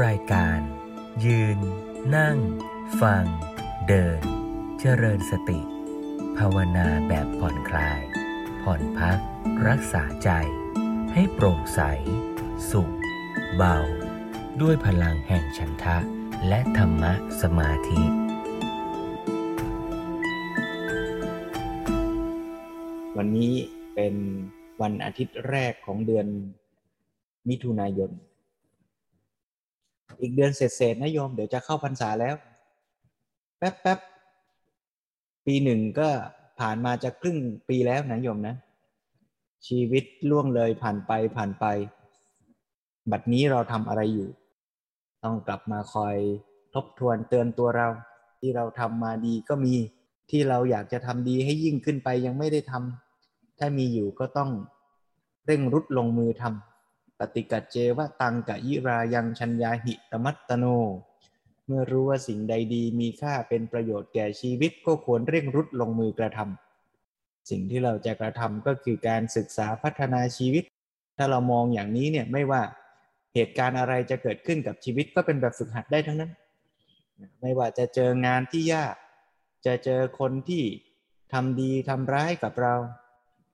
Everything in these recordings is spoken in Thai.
รายการ ยืน นั่ง ฟัง เดิน เจริญสติ ภาวนาแบบผ่อนคลาย ผ่อนพัก รักษาใจ ให้โปร่งใส สุข เบา ด้วยพลังแห่งฉันทะ และธรรมะสมาธิวันนี้เป็นวันอาทิตย์แรกของเดือนมิถุนายน อีกเดือนเศษๆนะโยมเดี๋ยวจะเข้าพรรษาแล้ว แป๊บๆปีหนึ่งก็ผ่านมาจะครึ่งปีแล้วนะโยมนะ ชีวิตล่วงเลยผ่านไปผ่านไป บัดนี้เราทำอะไรอยู่ ต้องกลับมาคอยทบทวนเตือนตัวเรา ที่เราทำมาดีก็มีที่เราอยากจะทำดีให้ยิ่งขึ้นไปยังไม่ได้ทำถ้ามีอยู่ก็ต้องเร่งรุดลงมือทำ ฏิกัจเจวะตังกะยิรายังชัญญาหิตมัตตโน เมื่อรู้ว่าสิ่งใดดีมีค่าเป็นประโยชน์แก่ชีวิตก็ควรเร่งรุดลงมือกระทำสิ่งที่เราจะกระทำก็คือการศึกษาพัฒนาชีวิต ถ้าเรามองอย่างนี้เนี่ยไม่ว่าเหตุการณ์อะไรจะเกิดขึ้นกับชีวิตก็เป็นแบบฝึกหัดได้ทั้งนั้น ไม่ว่าจะเจองานที่ยาก จะเจอคนที่ทำดีทำร้ายกับเรา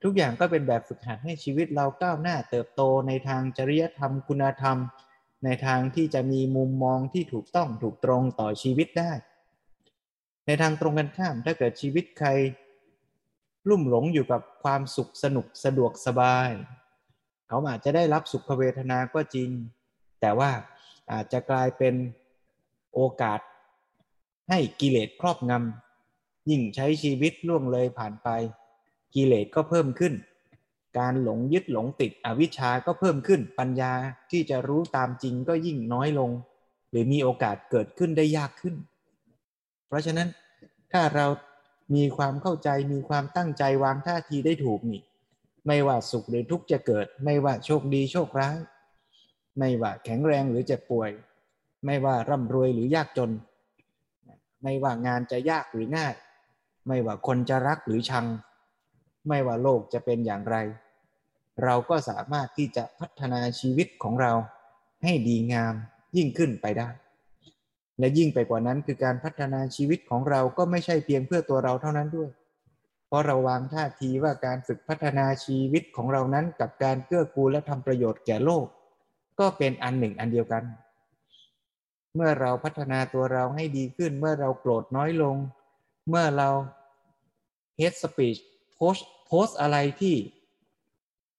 ทุกอย่างก็เป็นแบบฝึกหัดให้ชีวิตเราก้าวหน้าเติบโตในทางจริยธรรมคุณธรรม ในทางที่จะมีมุมมองที่ถูกต้องถูกตรงต่อชีวิตได้ ในทางตรงกันข้ามถ้าเกิดชีวิตใคร ลุ่มหลงอยู่กับความสุขสนุกสะดวกสบาย เขาอาจจะได้รับสุขเวทนาก็จริง แต่ว่าอาจจะกลายเป็นโอกาสให้กิเลสครอบงำยิ่งใช้ชีวิตล่วงเลยผ่านไป กิเลสก็เพิ่มขึ้น การหลงยึดหลงติดอวิชชาก็เพิ่มขึ้น ปัญญาที่จะรู้ตามจริงก็ยิ่งน้อยลง หรือมีโอกาสเกิดขึ้นได้ยากขึ้น เพราะฉะนั้นถ้าเรามีความเข้าใจมีความตั้งใจวางท่าทีได้ถูกนี่ ไม่ว่าสุขหรือทุกข์จะเกิด ไม่ว่าโชคดีโชคร้าย ไม่ว่าแข็งแรงหรือเจ็บป่วย ไม่ว่าร่ำรวยหรือยากจน ไม่ว่างานจะยากหรือง่าย ไม่ว่าคนจะรักหรือชัง ไม่ว่าโลกจะเป็นอย่างไร เราก็สามารถที่จะพัฒนาชีวิตของเราให้ดีงามยิ่งขึ้นไปได้ และยิ่งไปกว่านั้นคือการพัฒนาชีวิตของเราก็ไม่ใช่เพียงเพื่อตัวเราเท่านั้นด้วย เพราะเราวางท่าทีว่าการฝึกพัฒนาชีวิตของเรานั้นกับการเกื้อกูลและทำประโยชน์แก่โลก ก็เป็นอันหนึ่งอันเดียวกัน เมื่อเราพัฒนาตัวเราให้ดีขึ้น เมื่อเราโกรธน้อยลง เมื่อเรา hate speech โพส โพสอะไรที่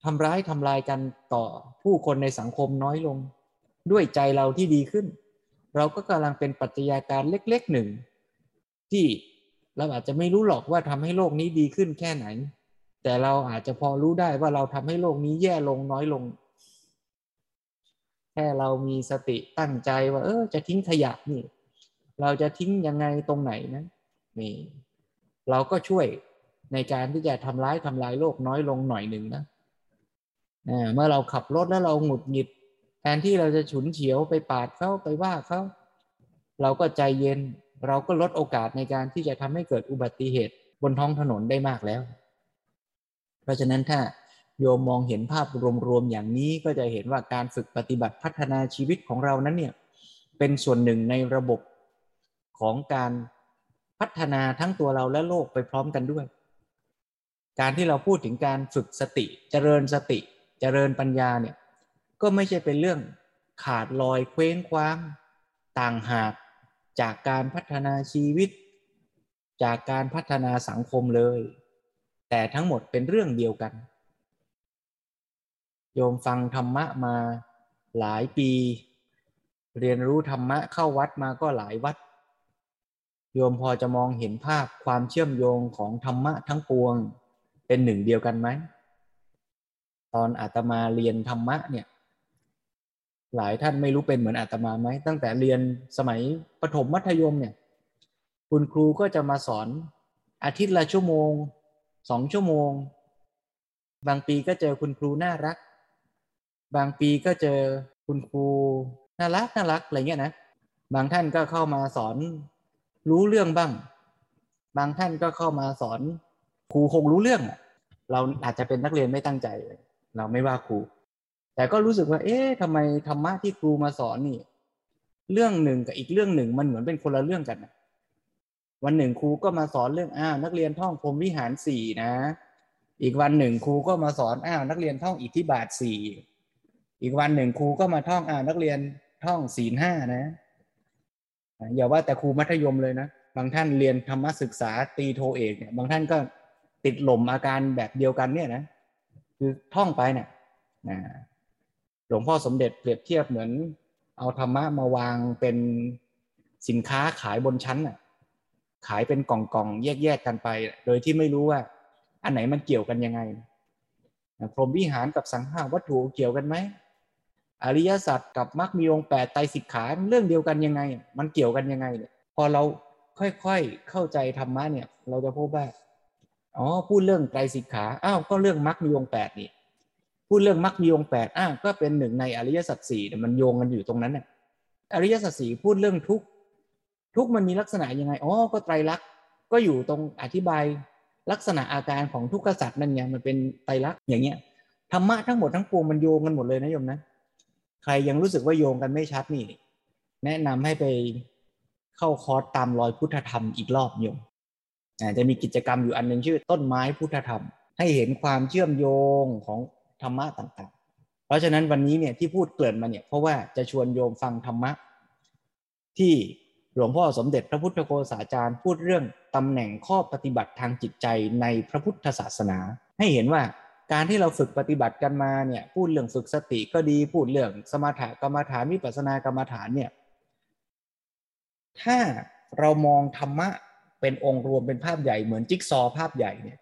ทำร้ายทำลายกันต่อผู้คนในสังคมน้อยลง ด้วยใจเราที่ดีขึ้น เราก็กำลังเป็นปัจจัยาการเล็กๆหนึ่ง ที่เราอาจจะไม่รู้หรอกว่าทำให้โลกนี้ดีขึ้นแค่ไหน แต่เราอาจจะพอรู้ได้ว่าเราทำให้โลกนี้แย่ลงน้อยลง แค่เรามีสติตั้งใจว่า เออจะทิ้งขยะนี่ เราจะทิ้งยังไงตรงไหนนะนี่ เราก็ช่วย ในการที่จะทำร้ายทำลายโลกน้อยลงหน่อยหนึ่งนะเมื่อเราขับรถแล้วเราหงุดหงิดแทนที่เราจะฉุนเฉียวไปปาดเขาไปว่าเขาเราก็ใจเย็น เราก็ลดโอกาสในการที่จะทำให้เกิดอุบัติเหตุบนท้องถนนได้มากแล้ว เพราะฉะนั้นถ้าโยมมองเห็นภาพรวมๆอย่างนี้ก็จะเห็นว่าการฝึกปฏิบัติพัฒนาชีวิตของเรานั้นเนี่ยเป็นส่วนหนึ่งในระบบของการพัฒนาทั้งตัวเราและโลกไปพร้อมกันด้วย การที่เราพูดถึงการฝึกสติ เจริญสติ เจริญปัญญาเนี่ยก็ไม่ใช่เป็นเรื่องขาดลอยเคว้งคว้างต่างหากจากการพัฒนาชีวิต จากการพัฒนาสังคมเลย แต่ทั้งหมดเป็นเรื่องเดียวกัน โยมฟังธรรมะมาหลายปี เรียนรู้ธรรมะเข้าวัดมาก็หลายวัด โยมพอจะมองเห็นภาพความเชื่อมโยงของธรรมะทั้งปวง เป็นหนึ่งเดียวกันไหม ตอนอาตมาเรียนธรรมะเนี่ย หลายท่านไม่รู้เป็นเหมือนอาตมาไหม ตั้งแต่เรียนสมัยประถมมัธยมเนี่ย คุณครูก็จะมาสอนอาทิตย์ละชั่วโมงสองชั่วโมง บางปีก็เจอคุณครูน่ารัก บางปีก็เจอคุณครูน่ารักน่ารักอะไรเงี้ยนะบางท่านก็เข้ามาสอนรู้เรื่องบ้าง บางท่านก็เข้ามาสอน ครูคงรู้เรื่องเราอาจจะเป็นนักเรียนไม่ตั้งใจเราไม่ว่าครู แต่ก็รู้สึกว่า เอ๊ะทำไมธรรมะที่ครูมาสอนนี่ เรื่องหนึ่งกับอีกเรื่องหนึ่งมันเหมือนเป็นคนละเรื่องกันนะวันหนึ่งครูก็มาสอนเรื่องอ้าวนักเรียนท่องพรหมวิหารสี่นะ อีกวันหนึ่งครูก็มาสอนอ้าวนักเรียนท่องอิทธิบาทสี่อีกวันหนึ่งครูก็มาท่องอ้าวนักเรียนท่องศีลห้านะอย่าว่าแต่ครูมัธยมเลยนะบางท่านเรียนธรรมศึกษาตีโทเอกเนี่ยบางท่านก็ ติดหล่มอาการแบบเดียวกันเนี่ยนะคือท่องไปเนี่ยหลวงพ่อสมเด็จเปรียบเทียบเหมือน เอาธรรมะมาวางเป็นสินค้าขายบนชั้นน่ะขายเป็นกล่องๆ แยกๆกันไป โดยที่ไม่รู้ว่า อันไหนมันเกี่ยวกันยังไงพรหมวิหารกับสังหาวัตถุเกี่ยวกันไหมอริยสัจกับมรรคมีองค์แปดไตสิกขาเรื่องเดียวกันยังไง มันเกี่ยวกันยังไงเนี่ยพอเราค่อยๆเข้าใจธรรมะเนี่ย เราจะพบว่า อ๋อพูดเรื่องไตรสิกขาอ้าวก็เรื่องมรรคมีองแปดนี่พูดเรื่องมรรคมีองแปดอ้าวก็เป็นหนึ่งในอริยสัจสี่มันโยงกันอยู่ตรงนั้นเนี่ยอริยสัจสี่พูดเรื่องทุกทุกมันมีลักษณะยังไงอ๋อก็ไตรลักษณ์ก็อยู่ตรงอธิบายลักษณะอาการของทุกขสัจนั่นไงมันเป็นไตรลักษณ์อย่างเงี้ยธรรมะทั้งหมดทั้งปวงมันโยงกันหมดเลยนะโยมนะใครยังรู้สึกว่าโยงกันไม่ชัดนี่ แนะนำให้ไปเข้าคอร์สตามรอยพุทธธรรมอีกรอบโยม จะมีกิจกรรมอยู่อันหนึ่งชื่อต้นไม้พุทธธรรม ให้เห็นความเชื่อมโยงของธรรมะต่างๆ เพราะฉะนั้นวันนี้เนี่ยที่พูดเกริ่นมาเนี่ยเพราะว่าจะชวนโยมฟังธรรมะ ที่หลวงพ่อสมเด็จพระพุทธโฆษาจารย์ พูดเรื่องตำแหน่งข้อปฏิบัติทางจิตใจในพระพุทธศาสนา ให้เห็นว่าการที่เราฝึกปฏิบัติกันมาเนี่ยพูดเรื่องฝึกสติก็ดีพูดเรื่องสมถกรรมฐานวิปัสสนากรรมฐานเนี่ยถ้าเรามองธรรมะ เป็นองค์รวมเป็นภาพใหญ่เหมือนจิ๊กซอภาพใหญ่เนี่ย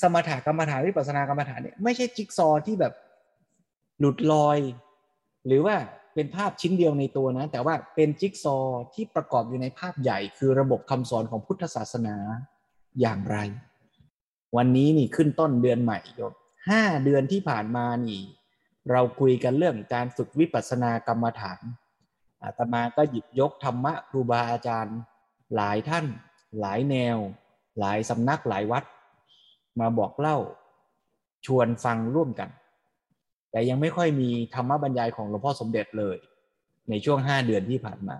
สมถกรรมฐานวิปัสสนากรรมฐานเนี่ยไม่ใช่จิ๊กซอที่แบบหลุดลอย หรือว่าเป็นภาพชิ้นเดียวในตัวนะ แต่ว่าเป็นจิ๊กซอที่ประกอบอยู่ในภาพใหญ่ คือระบบคำสอนของพุทธศาสนาอย่างไร วันนี้นี่ขึ้นต้นเดือนใหม่ยศห้าเดือนที่ผ่านมานี่ เราคุยกันเรื่องการฝึกวิปัสสนากรรมฐานอาตมาก็หยิบยกธรรมะครูบาอาจารย์ หลายท่าน หลายแนว หลายสำนักหลายวัด มาบอกเล่าชวนฟังร่วมกัน แต่ยังไม่ค่อยมีธรรมบรรยายของหลวงพ่อสมเด็จเลย ในช่วงห้าเดือนที่ผ่านมา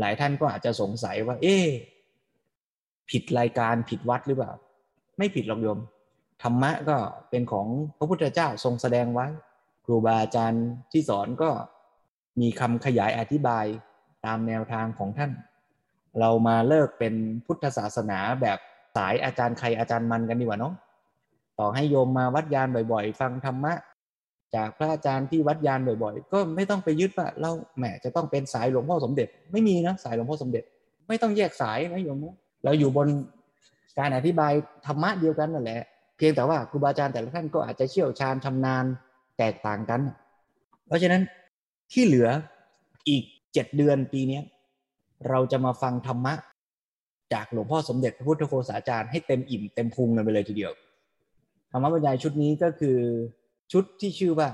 หลายท่านก็อาจจะสงสัยว่า เอ๊ผิดรายการผิดวัดหรือเปล่า ไม่ผิดหรอกโยม ธรรมะก็เป็นของพระพุทธเจ้าทรงแสดงไว้ ครูบาอาจารย์ที่สอนก็มีคำขยายอธิบายตามแนวทางของท่าน เรามาเลิกเป็นพุทธศาสนาแบบสายอาจารย์ใครอาจารย์มันกันดีกว่าเนาะต่อให้โยมมาวัดยานบ่อยๆ ฟังธรรมะ จากพระอาจารย์ที่วัดยานบ่อยๆ ก็ไม่ต้องไปยึดว่าเราแหมจะต้องเป็นสายหลวงพ่อสมเด็จ ไม่มีนะสายหลวงพ่อสมเด็จ ไม่ต้องแยกสายนะโยมเราอยู่บนการอธิบายธรรมะเดียวกันนั่นแหละ เพียงแต่ว่าครูบาอาจารย์แต่ละท่านก็อาจจะเชี่ยวชาญชำนาญแตกต่างกัน เพราะฉะนั้นที่เหลืออีกเจ็ดเดือนปีนี้ เราจะมาฟังธรรมะ จากหลวงพ่อสมเด็จพระพุทธโฆษาจารย์ให้เต็มอิ่มเต็มพุงกันไปเลยทีเดียวธรรมะบรรยายชุดนี้ก็คือชุดที่ชื่อว่า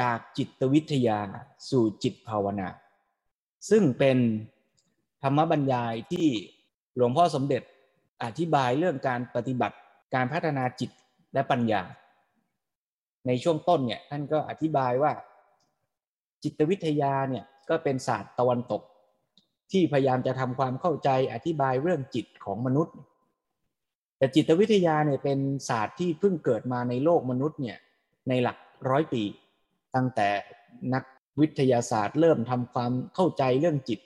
จากจิตวิทยาสู่จิตภาวนา ซึ่งเป็นธรรมบรรยายที่หลวงพ่อสมเด็จอธิบายเรื่องการปฏิบัติการพัฒนาจิตและปัญญา ในช่วงต้นเนี่ยท่านก็อธิบายว่า จิตวิทยาเนี่ยก็เป็นศาสตร์ตะวันตก ที่พยายามจะทำความเข้าใจอธิบายเรื่องจิตของมนุษย์ แต่จิตวิทยาเนี่ยเป็นศาสตร์ที่เพิ่งเกิดมาในโลกมนุษย์เนี่ยในหลักร้อยปี ตั้งแต่นักวิทยาศาสตร์เริ่มทำความเข้าใจเรื่องจิต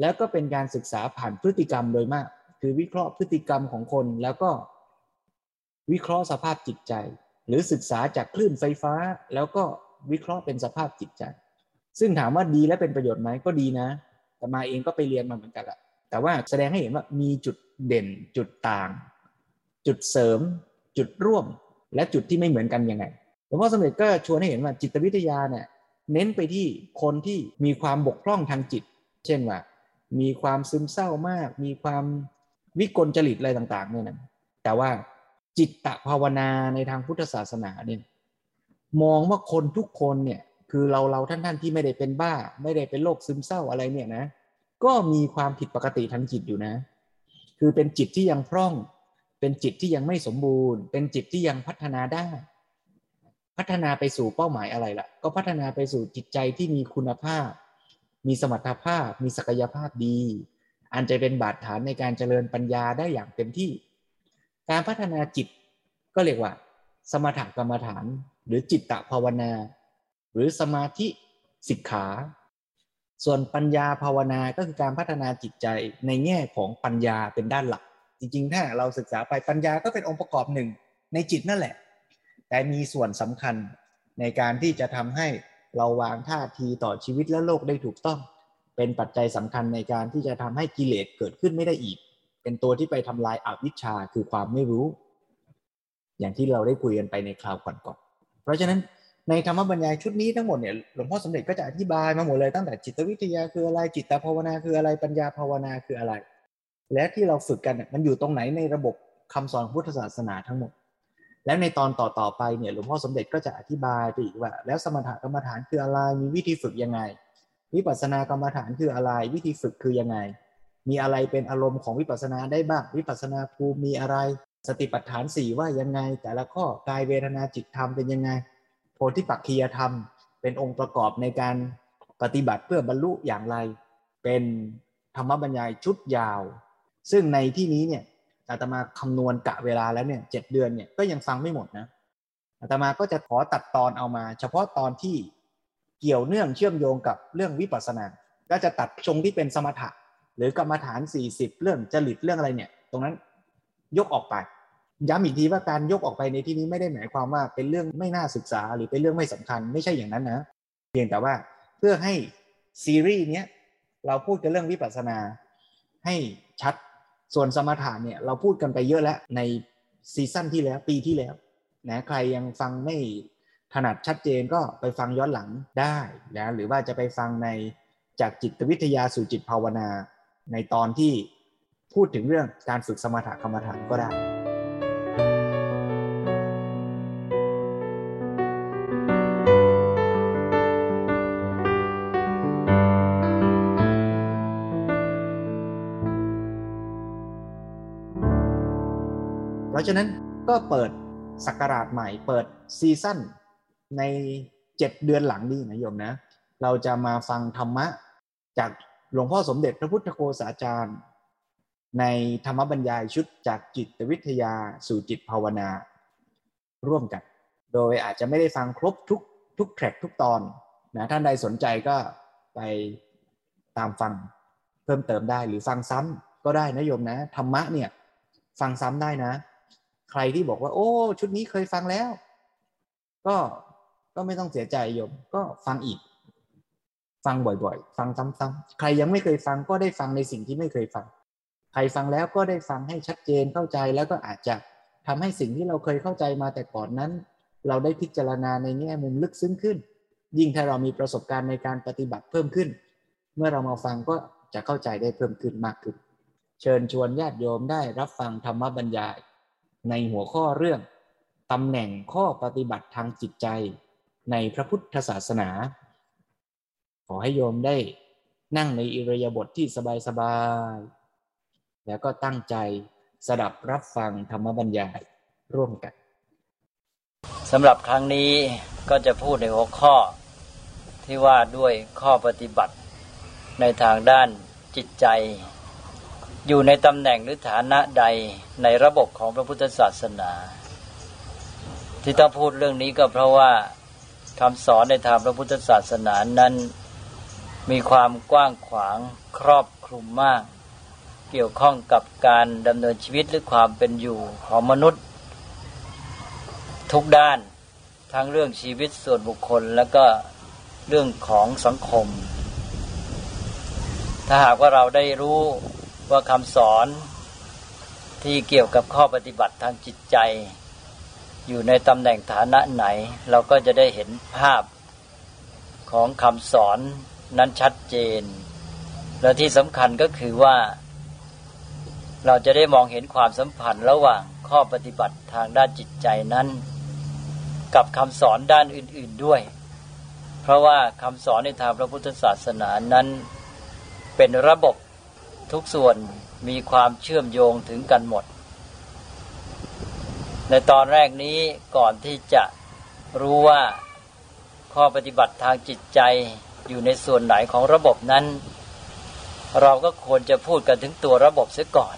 แล้วก็เป็นการศึกษาผ่านพฤติกรรมโดยมาก คือวิเคราะห์พฤติกรรมของคนแล้วก็วิเคราะห์สภาพจิตใจ หรือศึกษาจากคลื่นไฟฟ้า แล้วก็วิเคราะห์เป็นสภาพจิตใจ ซึ่งถามว่าดีและเป็นประโยชน์ไหมก็ดีนะ แต่มาเองก็ไปเรียนมาเหมือนกันแหละแต่ว่าแสดงให้เห็นว่ามีจุดเด่นจุดต่าง จุดเสริม จุดร่วม และจุดที่ไม่เหมือนกันยังไงหลวงพ่อสมเด็จก็ชวนให้เห็นว่าจิตวิทยาเนี่ยเน้นไปที่คนที่มีความบกพร่องทางจิต เช่นว่า มีความซึมเศร้ามาก มีความวิกลจริตอะไรต่างๆเนี่ยนะแต่ว่าจิตตภาวนาในทางพุทธศาสนาเนี่ยมองว่าคนทุกคนเนี่ย คือเราเราท่านท่านที่ไม่ได้เป็นบ้า ไม่ได้เป็นโรคซึมเศร้าอะไรเนี่ยนะ ก็มีความผิดปกติทางจิตอยู่นะ คือเป็นจิตที่ยังพร่อง เป็นจิตที่ยังไม่สมบูรณ์ เป็นจิตที่ยังพัฒนาได้ พัฒนาไปสู่เป้าหมายอะไรล่ะ ก็พัฒนาไปสู่จิตใจที่มีคุณภาพ มีสมรรถภาพ มีศักยภาพดี อันจะเป็นบาดฐานในการเจริญปัญญาได้อย่างเต็มที่ การพัฒนาจิตก็เรียกว่า สมถกรรมฐาน หรือจิตตภาวนา หรือสมาธิสิกขา ส่วนปัญญาภาวนาก็คือการพัฒนาจิตใจในแง่ของปัญญาเป็นด้านหลัก จริงๆ ถ้าเราศึกษาไปปัญญาก็เป็นองค์ประกอบหนึ่งในจิตนั่นแหละ แต่มีส่วนสำคัญในการที่จะทำให้เราวางท่าทีต่อชีวิตและโลกได้ถูกต้อง เป็นปัจจัยสำคัญในการที่จะทำให้กิเลสเกิดขึ้นไม่ได้อีก เป็นตัวที่ไปทำลายอาวิชชาคือความไม่รู้ อย่างที่เราได้คุยกันไปในคราวก่อนๆเพราะฉะนั้น ในธรรมบรรยายชุดนี้ทั้งหมดเนี่ยหลวงพ่อสมเด็จก็จะอธิบายมาหมดเลยตั้งแต่จิตวิทยาคืออะไรจิตภาวนาคืออะไรปัญญาภาวนาคืออะไร และที่เราฝึกกันมันอยู่ตรงไหนในระบบคำสอนพุทธศาสนาทั้งหมด แล้วในตอนต่อๆไปเนี่ยหลวงพ่อสมเด็จก็จะอธิบายไปอีกว่า แล้วสมถกรรมฐานคืออะไรมีวิธีฝึกยังไง วิปัสสนากรรมฐานคืออะไร วิธีฝึกคือยังไง มีอะไรเป็นอารมณ์ของวิปัสสนาได้บ้างวิปัสสนาภูมิมีอะไร สติปัฏฐานสี่ว่ายังไง แต่ละข้อกายเวทนาจิตธรรมเป็นยังไง ธิปักคียธรรม เป็นองค์ประกอบในการปฏิบัติเพื่อบรรลุอย่างไร เป็นธรรมบรรยายชุดยาว ซึ่งในที่นี้เนี่ยอาตมาคำนวณกะเวลาแล้วเนี่ยเจ็ดเดือนเนี่ยก็ยังฟังไม่หมดนะอาตมาก็จะขอตัดตอนเอามา เฉพาะตอนที่เกี่ยวเนื่องเชื่อมโยงกับเรื่องวิปัสสนา ก็จะตัดชงที่เป็นสมถะ หรือกรรมฐาน 40 เรื่องจริตเรื่องอะไรเนี่ย ตรงนั้นยกออกไป ย้ำอีกทีว่าการยกออกไปในที่นี้ไม่ได้หมายความว่าเป็นเรื่องไม่น่าศึกษาหรือเป็นเรื่องไม่สำคัญไม่ใช่อย่างนั้นนะ เพียงแต่ว่าเพื่อให้ซีรีส์นี้เราพูดกันเรื่องวิปัสสนาให้ชัดส่วนสมถะเนี่ยเราพูดกันไปเยอะแล้วในซีซั่นที่แล้วปีที่แล้วนะใครยังฟังไม่ถนัดชัดเจนก็ไปฟังย้อนหลังได้นะหรือว่าจะไปฟังในจากจิตวิทยาสู่จิตภาวนา ในตอนที่พูดถึงเรื่องการฝึกสมถะกรรมฐานก็ได้ ราะฉะนั้นก็เปิดสักราชใหม่ เปิดซีซั่นในเจ็ดเดือนหลังนี้นะโยมนะ เราจะมาฟังธรรมะ จากหลวงพ่อสมเด็จพระพุทธโฆษาจารย์ ในธรรมบรรยายชุดจากจิตวิทยาสู่จิตภาวนา ร่วมกัน โดยอาจจะไม่ได้ฟังครบทุกทุกแทร็กทุกตอนนะท่านใดสนใจก็ไปตามฟังเพิ่มเติมได้หรือฟังซ้ำก็ได้นะโยมนะธรรมะเนี่ยฟังซ้ำได้นะ ใครที่บอกว่า โอ้ ชุดนี้เคยฟังแล้ว ก็ก็ไม่ต้องเสียใจโยม ก็ฟังอีก ฟังบ่อยๆ ฟังซ้ำๆใครยังไม่เคยฟังก็ได้ฟังในสิ่งที่ไม่เคยฟัง ใครฟังแล้วก็ได้ฟังให้ชัดเจนเข้าใจแล้วก็อาจจะทำให้สิ่งที่เราเคยเข้าใจมาแต่ก่อนนั้น เราได้พิจารณาในแง่มุมลึกซึ้งขึ้น ยิ่งถ้าเรามีประสบการณ์ในการปฏิบัติเพิ่มขึ้น เมื่อเรามาฟังก็จะเข้าใจได้เพิ่มขึ้นมากขึ้น เชิญชวนญาติโยมได้รับฟังธรรมบรรยาย ในหัวข้อเรื่องตำแหน่งข้อปฏิบัติทางจิตใจในพระพุทธศาสนา ขอให้โยมได้นั่งในอิริยาบถทที่สบายๆ แล้วก็ตั้งใจสดับรับฟังธรรมบรรยายร่วมกันสำหรับครั้งนี้ก็จะพูดในหัวข้อที่ว่าด้วยข้อปฏิบัติในทางด้านจิตใจ อยู่ในตำแหน่งหรือฐานะใดในระบบของพระพุทธศาสนา ที่ต้องพูดเรื่องนี้ก็เพราะว่าคำสอนในทางพระพุทธศาสนานั้นมีความกว้างขวางครอบคลุมมาก เกี่ยวข้องกับการดำเนินชีวิตหรือความเป็นอยู่ของมนุษย์ ทุกด้านทั้งเรื่องชีวิตส่วนบุคคลแล้วก็เรื่องของสังคม ถ้าหากว่าเราได้รู้ ว่าคำสอนที่เกี่ยวกับข้อปฏิบัติทางจิตใจ อยู่ในตำแหน่งฐานะไหน เราก็จะได้เห็นภาพของคำสอนนั้นชัดเจน และที่สำคัญก็คือว่า เราจะได้มองเห็นความสัมพันธ์ระหว่างข้อปฏิบัติทางด้านจิตใจนั้น กับคำสอนด้านอื่น ๆด้วย เพราะว่าคำสอนในทางพระพุทธศาสนานั้นเป็นระบบ ทุกส่วนมีความเชื่อมโยงถึงกันหมด ในตอนแรกนี้ก่อนที่จะรู้ว่าข้อปฏิบัติทางจิตใจอยู่ในส่วนไหนของระบบนั้น เราก็ควรจะพูดกันถึงตัวระบบเสียก่อน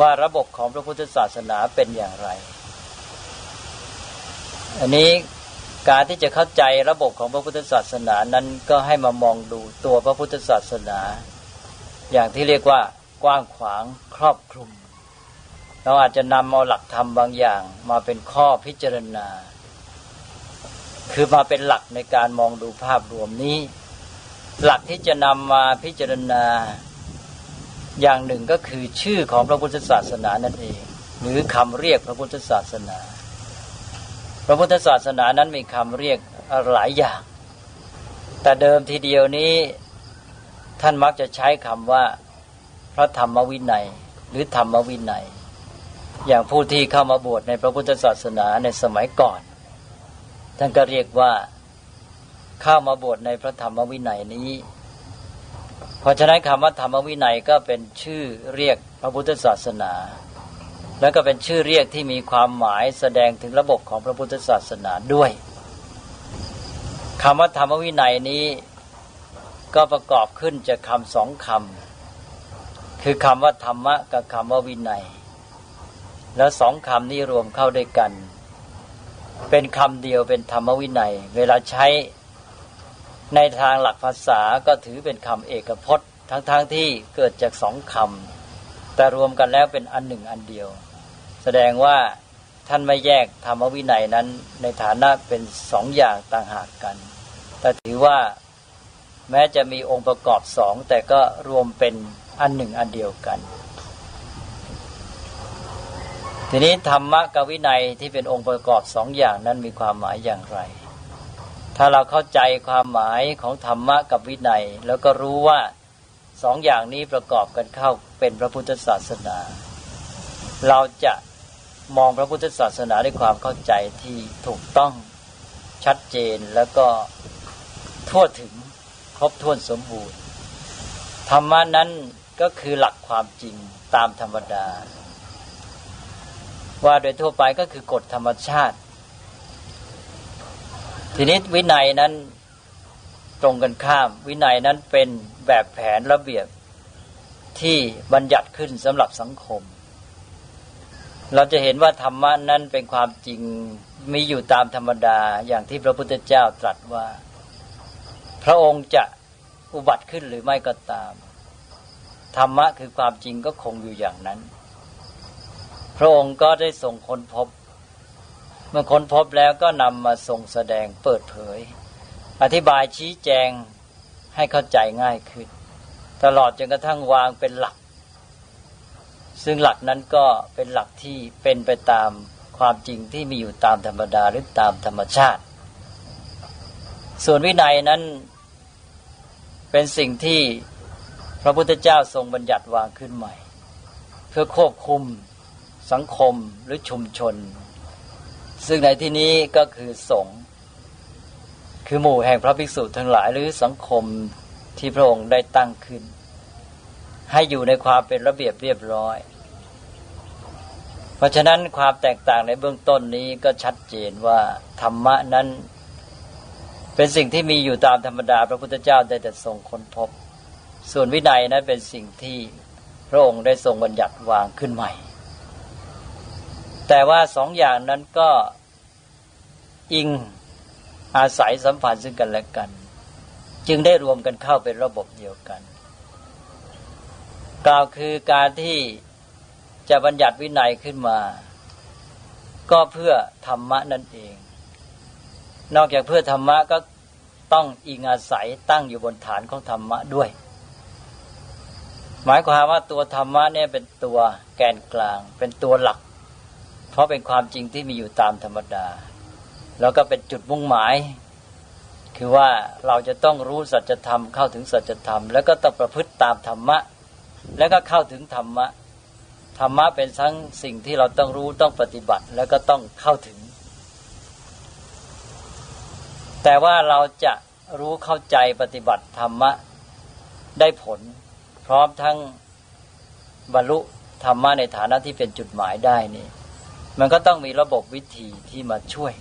ว่าระบบของพระพุทธศาสนาเป็นอย่างไร อันนี้การที่จะเข้าใจระบบของพระพุทธศาสนานั้นก็ให้มามองดูตัวพระพุทธศาสนา อย่างที่เรียกว่ากว้างขวางครอบคลุม เราอาจจะนำเอาหลักธรรมบางอย่างมาเป็นข้อพิจารณา คือมาเป็นหลักในการมองดูภาพรวมนี้ หลักที่จะนำมาพิจารณา อย่างหนึ่งก็คือชื่อของพระพุทธศาสนานั่นเอง หรือคำเรียกพระพุทธศาสนา พระพุทธศาสนานั้นมีคำเรียกหลายอย่าง แต่เดิมทีเดียวนี้ ท่านมักจะใช้คำว่า พระธรรมวินัย หรือธรรมวินัย อย่างผู้ที่เข้ามาบวชในพระพุทธศาสนาในสมัยก่อน ท่านก็เรียกว่าเข้ามาบวชในพระธรรมวินัยนี้ เพราะฉะนั้นคำว่าธรรมวินัยก็เป็นชื่อเรียกพระพุทธศาสนา แล้วก็เป็นชื่อเรียกที่มีความหมายแสดงถึงระบบของพระพุทธศาสนาด้วยคำว่าธรรมวินัยนี้ ก็ประกอบขึ้นจากคำสองคำคือคำว่าธรรมะกับคำว่าวินัย แล้วสองคำนี้รวมเข้าด้วยกัน เป็นคำเดียวเป็นธรรมวินัย เวลาใช้ในทางหลักภาษาก็ถือเป็นคำเอกพจน์ ทั้งๆทที่เกิดจากสองคำแต่รวมกันแล้วเป็นอันหนึ่งอันเดียว แสดงว่าท่านไม่แยกธรรมวินัยนั้นในฐานะเป็นสองอย่างต่างหากกัน แต่ถือว่า แม้จะมีองค์ประกอบสองแต่ก็รวมเป็นอันหนึ่งอันเดียวกัน ทีนี้ธรรมะกับวินัยที่เป็นองค์ประกอบสองอย่างนั้นมีความหมายอย่างไร ถ้าเราเข้าใจความหมายของธรรมะกับวินัย แล้วก็รู้ว่าสองอย่างนี้ประกอบกันเข้าเป็นพระพุทธศาสนา เราจะมองพระพุทธศาสนาด้วยความเข้าใจที่ถูกต้องชัดเจนแล้วก็ทั่วถึง ครบถ้วนสมบูรณ์ ธรรมะนั้นก็คือหลักความจริงตามธรรมดา ว่าโดยทั่วไปก็คือกฎธรรมชาติ ทีนี้วินัยนั้นตรงกันข้าม วินัยนั้นเป็นแบบแผนระเบียบที่บัญญัติขึ้นสำหรับสังคม เราจะเห็นว่าธรรมะนั้นเป็นความจริงมีอยู่ตามธรรมดาอย่างที่พระพุทธเจ้าตรัสว่า พระองค์จะอุบัติขึ้นหรือไม่ก็ตาม ธรรมะคือความจริงก็คงอยู่อย่างนั้น พระองค์ก็ได้ส่งคนพบ เมื่อคนพบแล้วก็นำมาส่งแสดงเปิดเผย อธิบายชี้แจงให้เข้าใจง่ายขึ้น ตลอดจนกระทั่งวางเป็นหลัก ซึ่งหลักนั้นก็เป็นหลักที่เป็นไปตามความจริงที่มีอยู่ตามธรรมดาหรือตามธรรมชาติ ส่วนวินัยนั้น เป็นสิ่งที่พระพุทธเจ้าทรงบัญญัติวางขึ้นใหม่ เพื่อควบคุมสังคมหรือชุมชน ซึ่งในที่นี้ก็คือสงฆ์คือหมู่แห่งพระภิกษุทั้งหลายหรือสังคมที่พระองค์ได้ตั้งขึ้น ให้อยู่ในความเป็นระเบียบเรียบร้อย เพราะฉะนั้นความแตกต่างในเบื้องต้นนี้ก็ชัดเจนว่าธรรมะนั้น เป็นสิ่งที่มีอยู่ตามธรรมดา พระพุทธเจ้าได้แต่ทรงค้นพบ ส่วนวินัยนั้นเป็นสิ่งที่พระองค์ได้ทรงบัญญัติวางขึ้นใหม่ แต่ว่าสองอย่างนั้นก็อิงอาศัยสัมพันธ์ซึ่งกันและกัน จึงได้รวมกันเข้าเป็นระบบเดียวกัน กล่าวคือการที่จะบัญญัติวินัยขึ้นมา ก็เพื่อธรรมะนั่นเอง นอกจากเพื่อธรรมะก็ต้องอิงอาศัยตั้งอยู่บนฐานของธรรมะด้วย หมายความว่าตัวธรรมะเนี่ยเป็นตัวแกนกลาง เป็นตัวหลัก เพราะเป็นความจริงที่มีอยู่ตามธรรมดา แล้วก็เป็นจุดมุ่งหมาย คือว่าเราจะต้องรู้สัจธรรมเข้าถึงสัจธรรม แล้วก็ต้องประพฤติตามธรรมะ แล้วก็เข้าถึงธรรมะธรรมะเป็นทั้งสิ่งที่เราต้องรู้ต้องปฏิบัติ แล้วก็ต้องเข้าถึง แต่ว่าเราจะรู้เข้าใจปฏิบัติธรรมะได้ผล พร้อมทั้งบรรลุธรรมะในฐานะที่เป็นจุดหมายได้นี่ มันก็ต้องมีระบบวิธีที่มาช่วย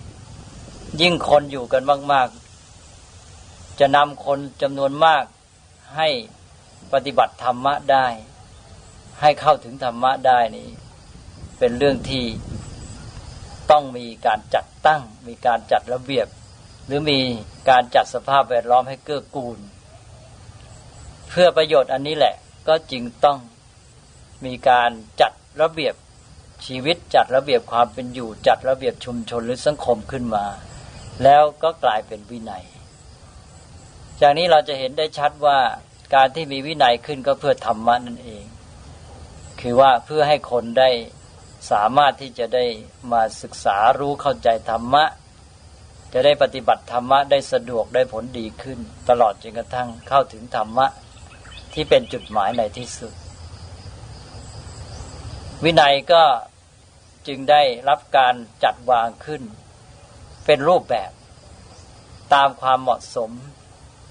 ยิ่งคนอยู่กันมาก ๆ จะนำคนจำนวนมากให้ปฏิบัติธรรมะได้ ให้เข้าถึงธรรมะได้นี่ เป็นเรื่องที่ต้องมีการจัดตั้ง มีการจัดระเบียบ หรือมีการจัดสภาพแวดล้อมให้เกื้อกูล เพื่อประโยชน์อันนี้แหละ ก็จึงต้องมีการจัดระเบียบชีวิตจัดระเบียบความเป็นอยู่ จัดระเบียบชุมชนหรือสังคมขึ้นมา แล้วก็กลายเป็นวินัย จากนี้เราจะเห็นได้ชัดว่าการที่มีวินัยขึ้นก็เพื่อธรรมะนั่นเอง คือว่าเพื่อให้คนได้สามารถที่จะได้มาศึกษารู้เข้าใจธรรมะ จะได้ปฏิบัติธรรมะได้สะดวกได้ผลดีขึ้น ตลอดจนกระทั่งเข้าถึงธรรมะที่เป็นจุดหมายในที่สุด วินัยก็จึงได้รับการจัดวางขึ้น เป็นรูปแบบ ตามความเหมาะสม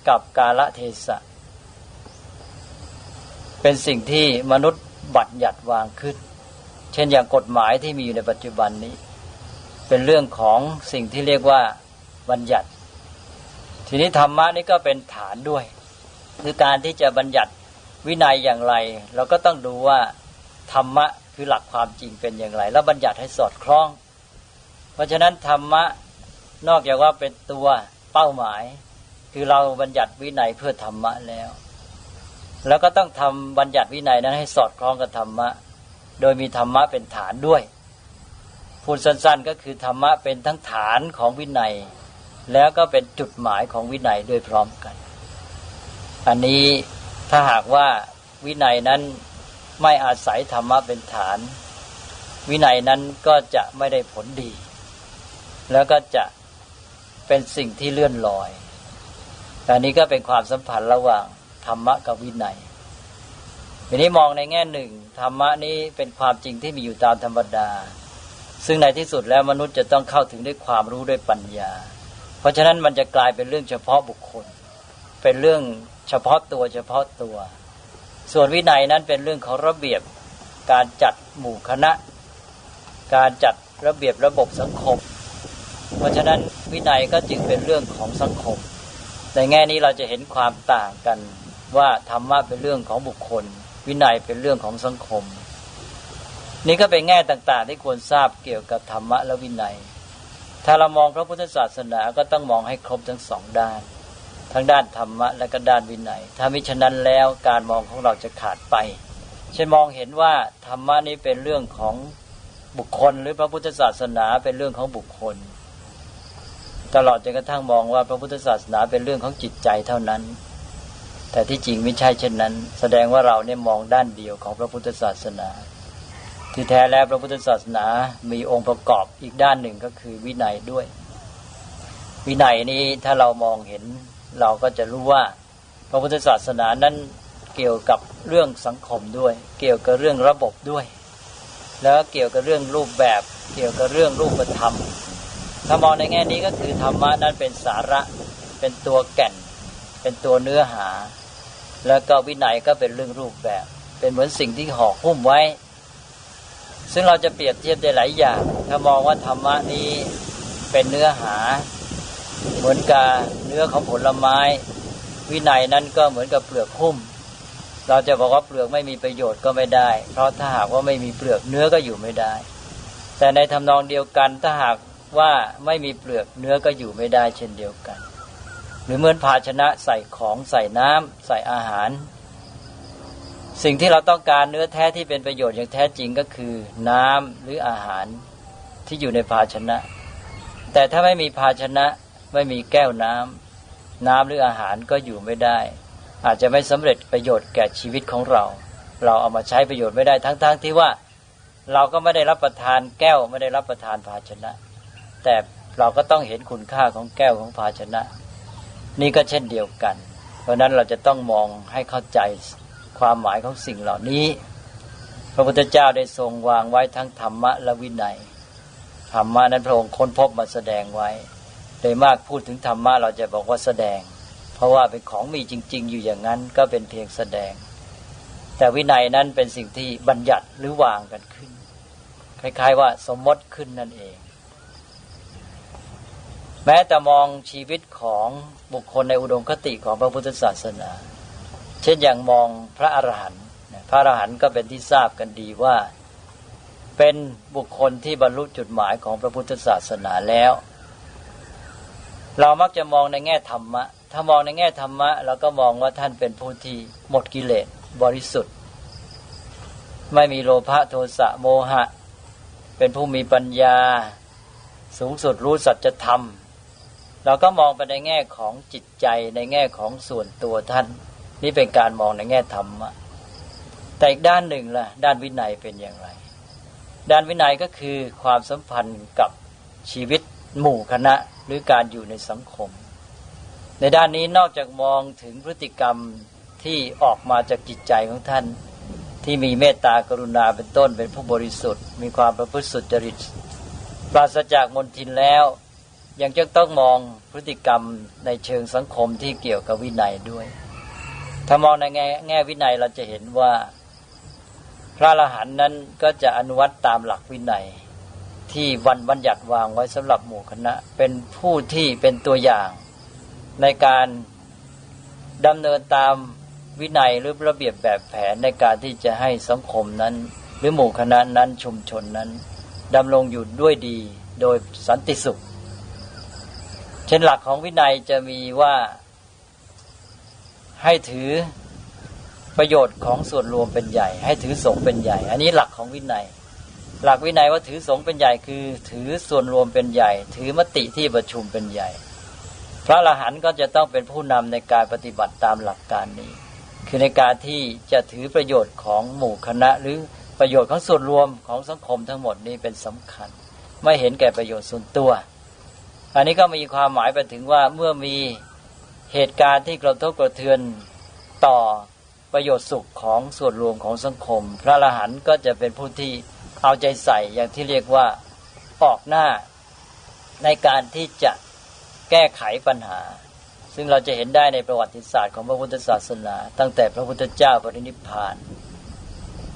กับกาลเทศะ เป็นสิ่งที่มนุษย์บัญญัติวางขึ้น เช่นอย่างกฎหมายที่มีอยู่ในปัจจุบันนี้ เป็นเรื่องของสิ่งที่เรียกว่า บัญญัติ ทีนี้ธรรมะนี่ก็เป็นฐานด้วยคือการที่จะบัญญัติวินัยอย่างไร เราก็ต้องดูว่าธรรมะคือหลักความจริงเป็นอย่างไร แล้วบัญญัติให้สอดคล้อง เพราะฉะนั้นธรรมะนอกจากว่าเป็นตัวเป้าหมาย คือเราบัญญัติวินัยเพื่อธรรมะแล้ว แล้วก็ต้องทำบัญญัติวินัยนั้นให้สอดคล้องกับธรรมะ โดยมีธรรมะเป็นฐานด้วยพูดสั้นๆก็คือธรรมะเป็นทั้งฐานของวินัย แล้วก็เป็นจุดหมายของวินัยด้วยพร้อมกัน อันนี้ถ้าหากว่าวินัยนั้นไม่อาศัยธรรมะเป็นฐาน วินัยนั้นก็จะไม่ได้ผลดี แล้วก็จะเป็นสิ่งที่เลื่อนลอยแต่นี้ก็เป็นความสัมพันธ์ระหว่างธรรมะกับวินัยทีนี้มองในแง่หนึ่งธรรมะนี้เป็นความจริงที่มีอยู่ตามธรรมดา ซึ่งในที่สุดแล้วมนุษย์จะต้องเข้าถึงด้วยความรู้ด้วยปัญญา เพราะฉะนั้นมันจะกลายเป็นเรื่องเฉพาะบุคคล เป็นเรื่องเฉพาะตัวเฉพาะตัว ส่วนวินัยนั้นเป็นเรื่องของระเบียบการจัดหมู่คณะ การจัดระเบียบระบบสังคม เพราะฉะนั้นวินัยก็จึงเป็นเรื่องของสังคม ในแง่นี้เราจะเห็นความต่างกันว่าธรรมะเป็นเรื่องของบุคคล วินัยเป็นเรื่องของสังคม นี่ก็เป็นแง่ต่างๆ ที่ควรทราบเกี่ยวกับธรรมะและวินัย ถ้าเรามองพระพุทธศาสนาก็ต้องมองให้ครบทั้งสองด้าน ทั้งด้านธรรมะและก็ด้านวินัย ถ้ามิฉะนั้นแล้วการมองของเราจะขาดไปเช่นมองเห็นว่าธรรมะนี้เป็นเรื่องของบุคคล หรือพระพุทธศาสนาเป็นเรื่องของบุคคล ตลอดจนกระทั่งมองว่าพระพุทธศาสนาเป็นเรื่องของจิตใจเท่านั้น แต่ที่จริงไม่ใช่เช่นนั้น แสดงว่าเราเนี่ยมองด้านเดียวของพระพุทธศาสนา ที่แท้แล้วพระพุทธศาสนามีองค์ประกอบอีกด้านหนึ่งก็คือวินัยด้วย วินัยนี้ถ้าเรามองเห็นเราก็จะรู้ว่า พระพุทธศาสนานั้นเกี่ยวกับเรื่องสังคมด้วย เกี่ยวกับเรื่องระบบด้วย แล้วเกี่ยวกับเรื่องรูปแบบ เกี่ยวกับเรื่องรูปธรรม ถ้ามองในแง่นี้ก็คือธรรมะนั้นเป็นสาระเป็นตัวแก่น เป็นตัวเนื้อหา แล้วก็วินัยก็เป็นเรื่องรูปแบบ เป็นเหมือนสิ่งที่ห่อหุ้มไว้ ซึ่งเราจะเปรียบเทียบได้หลายอย่าง ถ้ามองว่าธรรมะนี้เป็นเนื้อหา เหมือนกับเนื้อของผลไม้ วินัยนั้นก็เหมือนกับเปลือกหุ้ม เราจะบอกว่าเปลือกไม่มีประโยชน์ก็ไม่ได้ เพราะถ้าหากว่าไม่มีเปลือกเนื้อก็อยู่ไม่ได้ แต่ในทำนองเดียวกันถ้าหากว่าไม่มีเปลือกเนื้อก็อยู่ไม่ได้เช่นเดียวกัน หรือเหมือนภาชนะใส่ของใส่น้ำใส่อาหาร สิ่งที่เราต้องการเนื้อแท้ที่เป็นประโยชน์อย่างแท้จริงก็คือ น้ำหรืออาหารที่อยู่ในภาชนะ แต่ถ้าไม่มีภาชนะไม่มีแก้วน้ำน้ำหรืออาหารก็อยู่ไม่ได้ อาจจะไม่สำเร็จประโยชน์แก่ชีวิตของเรา เราเอามาใช้ประโยชน์ไม่ได้ทั้งๆทที่ว่าเราก็ไม่ได้รับประทานแก้วไม่ได้รับประทานภาชนะ แต่เราก็ต้องเห็นคุณค่าของแก้วของภาชนะ นี่ก็เช่นเดียวกัน เพราะนั้นเราจะต้องมองให้เข้าใจ ความหมายของสิ่งเหล่านี้ พระพุทธเจ้าได้ทรงวางไว้ทั้งธรรมะและวินัยธรรมะนั้นพระองค์ค้นพบมาแสดงไว้ โดยมากพูดถึงธรรมะเราจะบอกว่าแสดง เพราะว่าเป็นของมีจริง ๆ อยู่อย่างนั้นก็เป็นเพียงแสดง แต่วินัยนั้นเป็นสิ่งที่บัญญัติหรือวางกันขึ้น คล้ายๆว่าสมมติขึ้นนั่นเอง แม้แต่มองชีวิตของบุคคลในอุดมคติของพระพุทธศาสนา เช่นอย่างมองพระอรหันต์พระอรหันต์ก็เป็นที่ทราบกันดีว่า เป็นบุคคลที่บรรลุจุดหมายของพระพุทธศาสนาแล้ว เรามักจะมองในแง่ธรรมะ ถ้ามองในแง่ธรรมะเราก็มองว่าท่านเป็นผู้ที่หมดกิเลสบริสุทธิ์ ไม่มีโลภะโทสะโมหะ เป็นผู้มีปัญญา สูงสุดรู้สัจธรรมเราก็มองไปในแง่ของจิตใจในแง่ของส่วนตัวท่าน นี่เป็นการมองในแง่ธรรมะแต่อีกด้านหนึ่งล่ะ ด้านวินัยเป็นอย่างไร ด้านวินัยก็คือความสัมพันธ์กับชีวิตหมู่คณะหรือการอยู่ในสังคม ในด้านนี้นอกจากมองถึงพฤติกรรมที่ออกมาจากจิตใจของท่าน ที่มีเมตตากรุณาเป็นต้นเป็นผู้บริสุทธิ์ มีความประพฤติสุจริตปราศจากมนทินแล้ว ยังจะต้องมองพฤติกรรมในเชิงสังคมที่เกี่ยวกับวินัยด้วย ถ้ามองในแง่แง่วินัยเราจะเห็นว่า พระอรหันต์นั้นก็จะอนุวัตตามหลักวินัย ที่วันบัญญัติวางไว้สำหรับหมู่คณะ เป็นผู้ที่เป็นตัวอย่าง ในการดำเนินตามวินัยหรือระเบียบแบบแผนในการที่จะให้สังคมนั้น หรือหมู่คณะนั้นชุมชนนั้นดำรงอยู่ด้วยดีโดยสันติสุข เช่นหลักของวินัยจะมีว่า ให้ถือประโยชน์ของส่วนรวมเป็นใหญ่ ให้ถือสงเป็นใหญ่ อันนี้หลักของวินัย หลักวินัยว่าถือสงเป็นใหญ่คือ ถือส่วนรวมเป็นใหญ่ ถือมติที่ประชุมเป็นใหญ่ พระอรหันต์ก็จะต้องเป็นผู้นำในการปฏิบัติตามหลักการนี้ คือในการที่จะถือประโยชน์ของหมู่คณะ หรือประโยชน์ของส่วนรวมของสังคมทั้งหมดนี้เป็นสำคัญ ไม่เห็นแก่ประโยชน์ส่วนตัว อันนี้ก็มีความหมายไปถึงว่าเมื่อมี เหตุการณ์ที่กระทบกระเทือนต่อประโยชน์สุขของส่วนรวมของสังคม พระอรหันต์ก็จะเป็นผู้ที่เอาใจใส่อย่างที่เรียกว่าออกหน้าในการที่จะแก้ไขปัญหา ซึ่งเราจะเห็นได้ในประวัติศาสตร์ของพระพุทธศาสนา ตั้งแต่พระพุทธเจ้าปรินิพพาน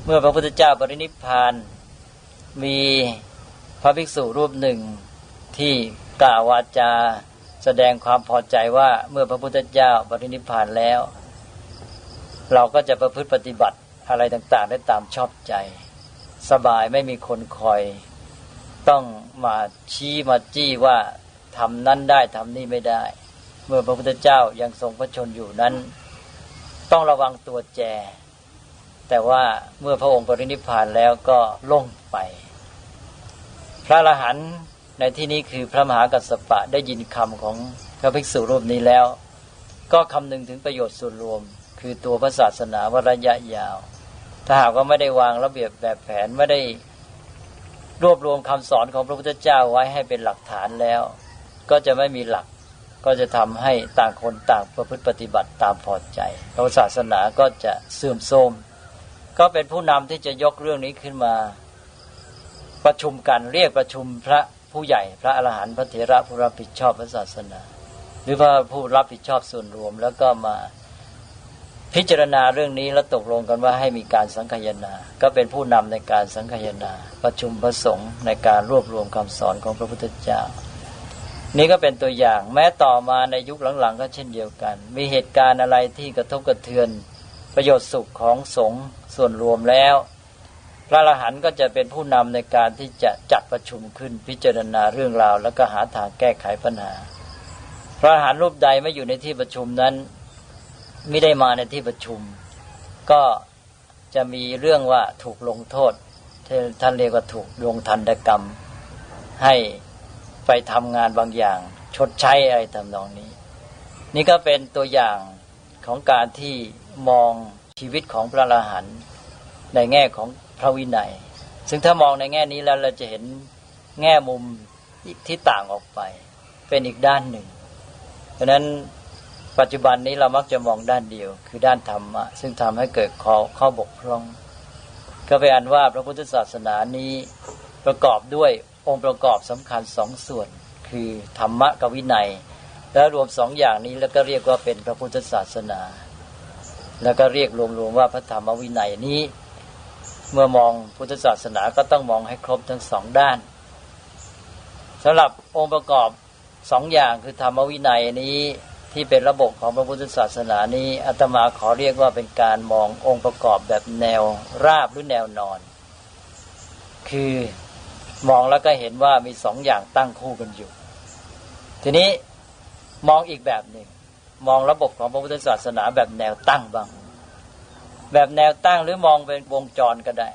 เมื่อพระพุทธเจ้าปรินิพพาน มีพระภิกษุรูปหนึ่งที่กล่าววาจา แสดงความพอใจว่าเมื่อพระพุทธเจ้าบรินิพพานแล้ว เราก็จะประพฤติปฏิบัติอะไรต่างๆ ได้ตามชอบใจ สบายไม่มีคนคอย ต้องมาชี้มาจี้ว่าทำนั้นได้ทำนี่ไม่ได้ เมื่อพระพุทธเจ้ายังทรงพระชนอยู่นั้น ต้องระวังตัวแจ แต่ว่าเมื่อพระองค์ปรินิพพานแล้วก็ล่งไป พระอรหันต ในที่นี้คือพระมหากัสสปะได้ยินคำของพระภิกษุรูปนี้แล้ว ก็คำนึงถึงประโยชน์ส่วนรวม คือตัวพระศาสนาวระยะยาว ถ้าหากว่าไม่ได้วางระเบียบแบบแผนไม่ได้รวบรวมคำสอนของพระพุทธเจ้าไว้ให้เป็นหลักฐานแล้ว ก็จะไม่มีหลัก ก็จะทำให้ต่างคนต่างประพฤติปฏิบัติตามพอใจพระศาสนาก็จะเสื่อมโทรมก็เป็นผู้นำที่จะยกเรื่องนี้ขึ้นมา ประชุมกันเรียกประชุมพระ ผู้ใหญ่พระอรหันต์พระเถระผู้รับผิดชอบพระศาสนา หรือว่าผู้รับผิดชอบส่วนรวมแล้วก็มาพิจารณาเรื่องนี้แล้วตกลงกันว่าให้มีการสังคายนา ก็เป็นผู้นำในการสังคายนา ประชุมพระสงฆ์ในการรวบรวมคำสอนของพระพุทธเจ้า นี่ก็เป็นตัวอย่างแม้ต่อมาในยุคหลังๆ ก็เช่นเดียวกัน มีเหตุการณ์อะไรที่กระทบกระเทือน ประโยชน์สุขของสงฆ์ส่วนรวมแล้ว พระอรหันต์ก็จะเป็นผู้นำในการที่จะจัดประชุมขึ้นพิจารณาเรื่องราว แล้วก็หาทางแก้ไขปัญหา พระอรหันต์รูปใดไม่อยู่ในที่ประชุมนั้นไม่ได้มาในที่ประชุม ก็จะมีเรื่องว่าถูกลงโทษท่านเรียกว่าถูกลงทันกรรม ให้ไปทำงานบางอย่าง ชดใช้อะไรทำนองนี้ นี่ก็เป็นตัวอย่างของการที่มองชีวิตของพระอรหันต์ในแง่ของ พระวินัย ซึ่งถ้ามองในแง่นี้แล้วเราจะเห็นแง่มุมที่ต่างออกไป เป็นอีกด้านหนึ่งเพราะนั้นปัจจุบันนี้เรามักจะมองด้านเดียว คือด้านธรรมะ ซึ่งทำให้เกิดข้อข้อบกพร่อง ก็ไปอันว่าพระพุทธศาสนานี้ประกอบด้วยองค์ประกอบสำคัญสองส่วน คือธรรมะกับวินัย แล้วรวมสองอย่างนี้แล้วก็เรียกว่าเป็นพระพุทธศาสนา แล้วก็เรียกรวมๆว่าพระธรรมวินัยนี้ เมื่อมองพุทธศาสนาก็ต้องมองให้ครบทั้งสองด้านสำหรับองค์ประกอบสองอย่างคือธรรมวินัยนี้ที่เป็นระบบของพระพุทธศาสนานี้อาตมาขอเรียกว่าเป็นการมององค์ประกอบแบบแนวราบหรือแนวนอน คือมองแล้วก็เห็นว่ามีสองอย่างตั้งคู่กันอยู่ ทีนี้มองอีกแบบหนึ่งมองระบบของพระพุทธศาสนาแบบแนวตั้งบ้าง แบบแนวตั้งหรือมองเป็นวงจรก็ได้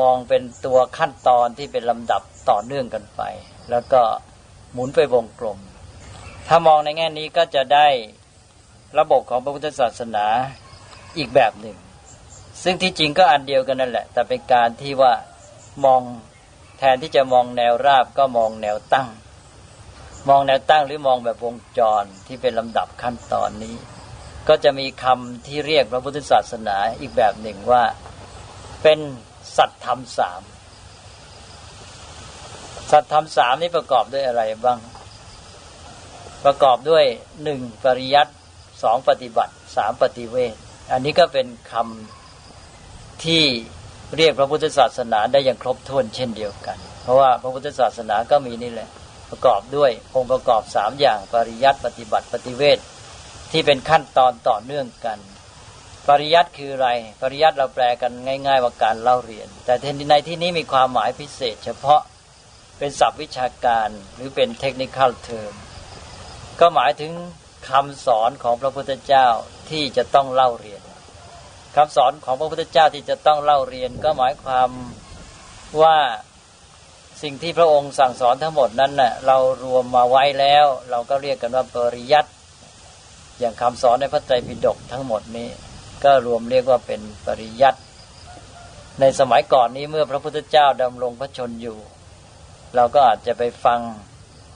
มองเป็นตัวขั้นตอนที่เป็นลำดับต่อเนื่องกันไป แล้วก็หมุนไปวงกลม ถ้ามองในแง่นี้ก็จะได้ระบบของพระพุทธศาสนาอีกแบบหนึ่ง ซึ่งที่จริงก็อันเดียวกันนั่นแหละ แต่เป็นการที่ว่ามองแทนที่จะมองแนวราบก็มองแนวตั้ง มองแนวตั้งหรือมองแบบวงจรที่เป็นลำดับขั้นตอนนี้ ก็จะมีคำที่เรียกพระพุทธศาสนาอีกแบบหนึ่งว่าเป็นสัตธรรมสามสัตธรรมสามนี้ประกอบด้วยอะไรบ้าง ประกอบด้วยหนึ่งปริยัติสองปฏิบัติสามปฏิเวทอันนี้ก็เป็นคำที่เรียกพระพุทธศาสนาได้อย่างครบถ้วนเช่นเดียวกัน เพราะว่าพระพุทธศาสนาก็มีนี่แหละ ประกอบด้วยองค์ประกอบสามอย่างปริยัติปฏิบัติปฏิเวท ที่เป็นขั้นตอนต่อเนื่องกัน ปริยัติคืออะไร ปริยัติเราแปลกันง่าย ๆ ว่าการเล่าเรียน แต่ในที่นี้มีความหมายพิเศษ เฉพาะเป็นศัพท์วิชาการหรือเป็นเทคนิคอลเทอมก็หมายถึงคำสอนของพระพุทธเจ้าที่จะต้องเล่าเรียนคำสอนของพระพุทธเจ้าที่จะต้องเล่าเรียน ก็หมายความว่าสิ่งที่พระองค์สั่งสอนทั้งหมดนั้นน่ะเรารวมมาไว้แล้ว เราก็เรียกกันว่าปริยัติ อย่างคำสอนในพระไตรปิฎกทั้งหมดนี้ ก็รวมเรียกว่าเป็นปริยัติ ในสมัยก่อนนี้เมื่อพระพุทธเจ้าดำรงพระชนอยู่ เราก็อาจจะไปฟัง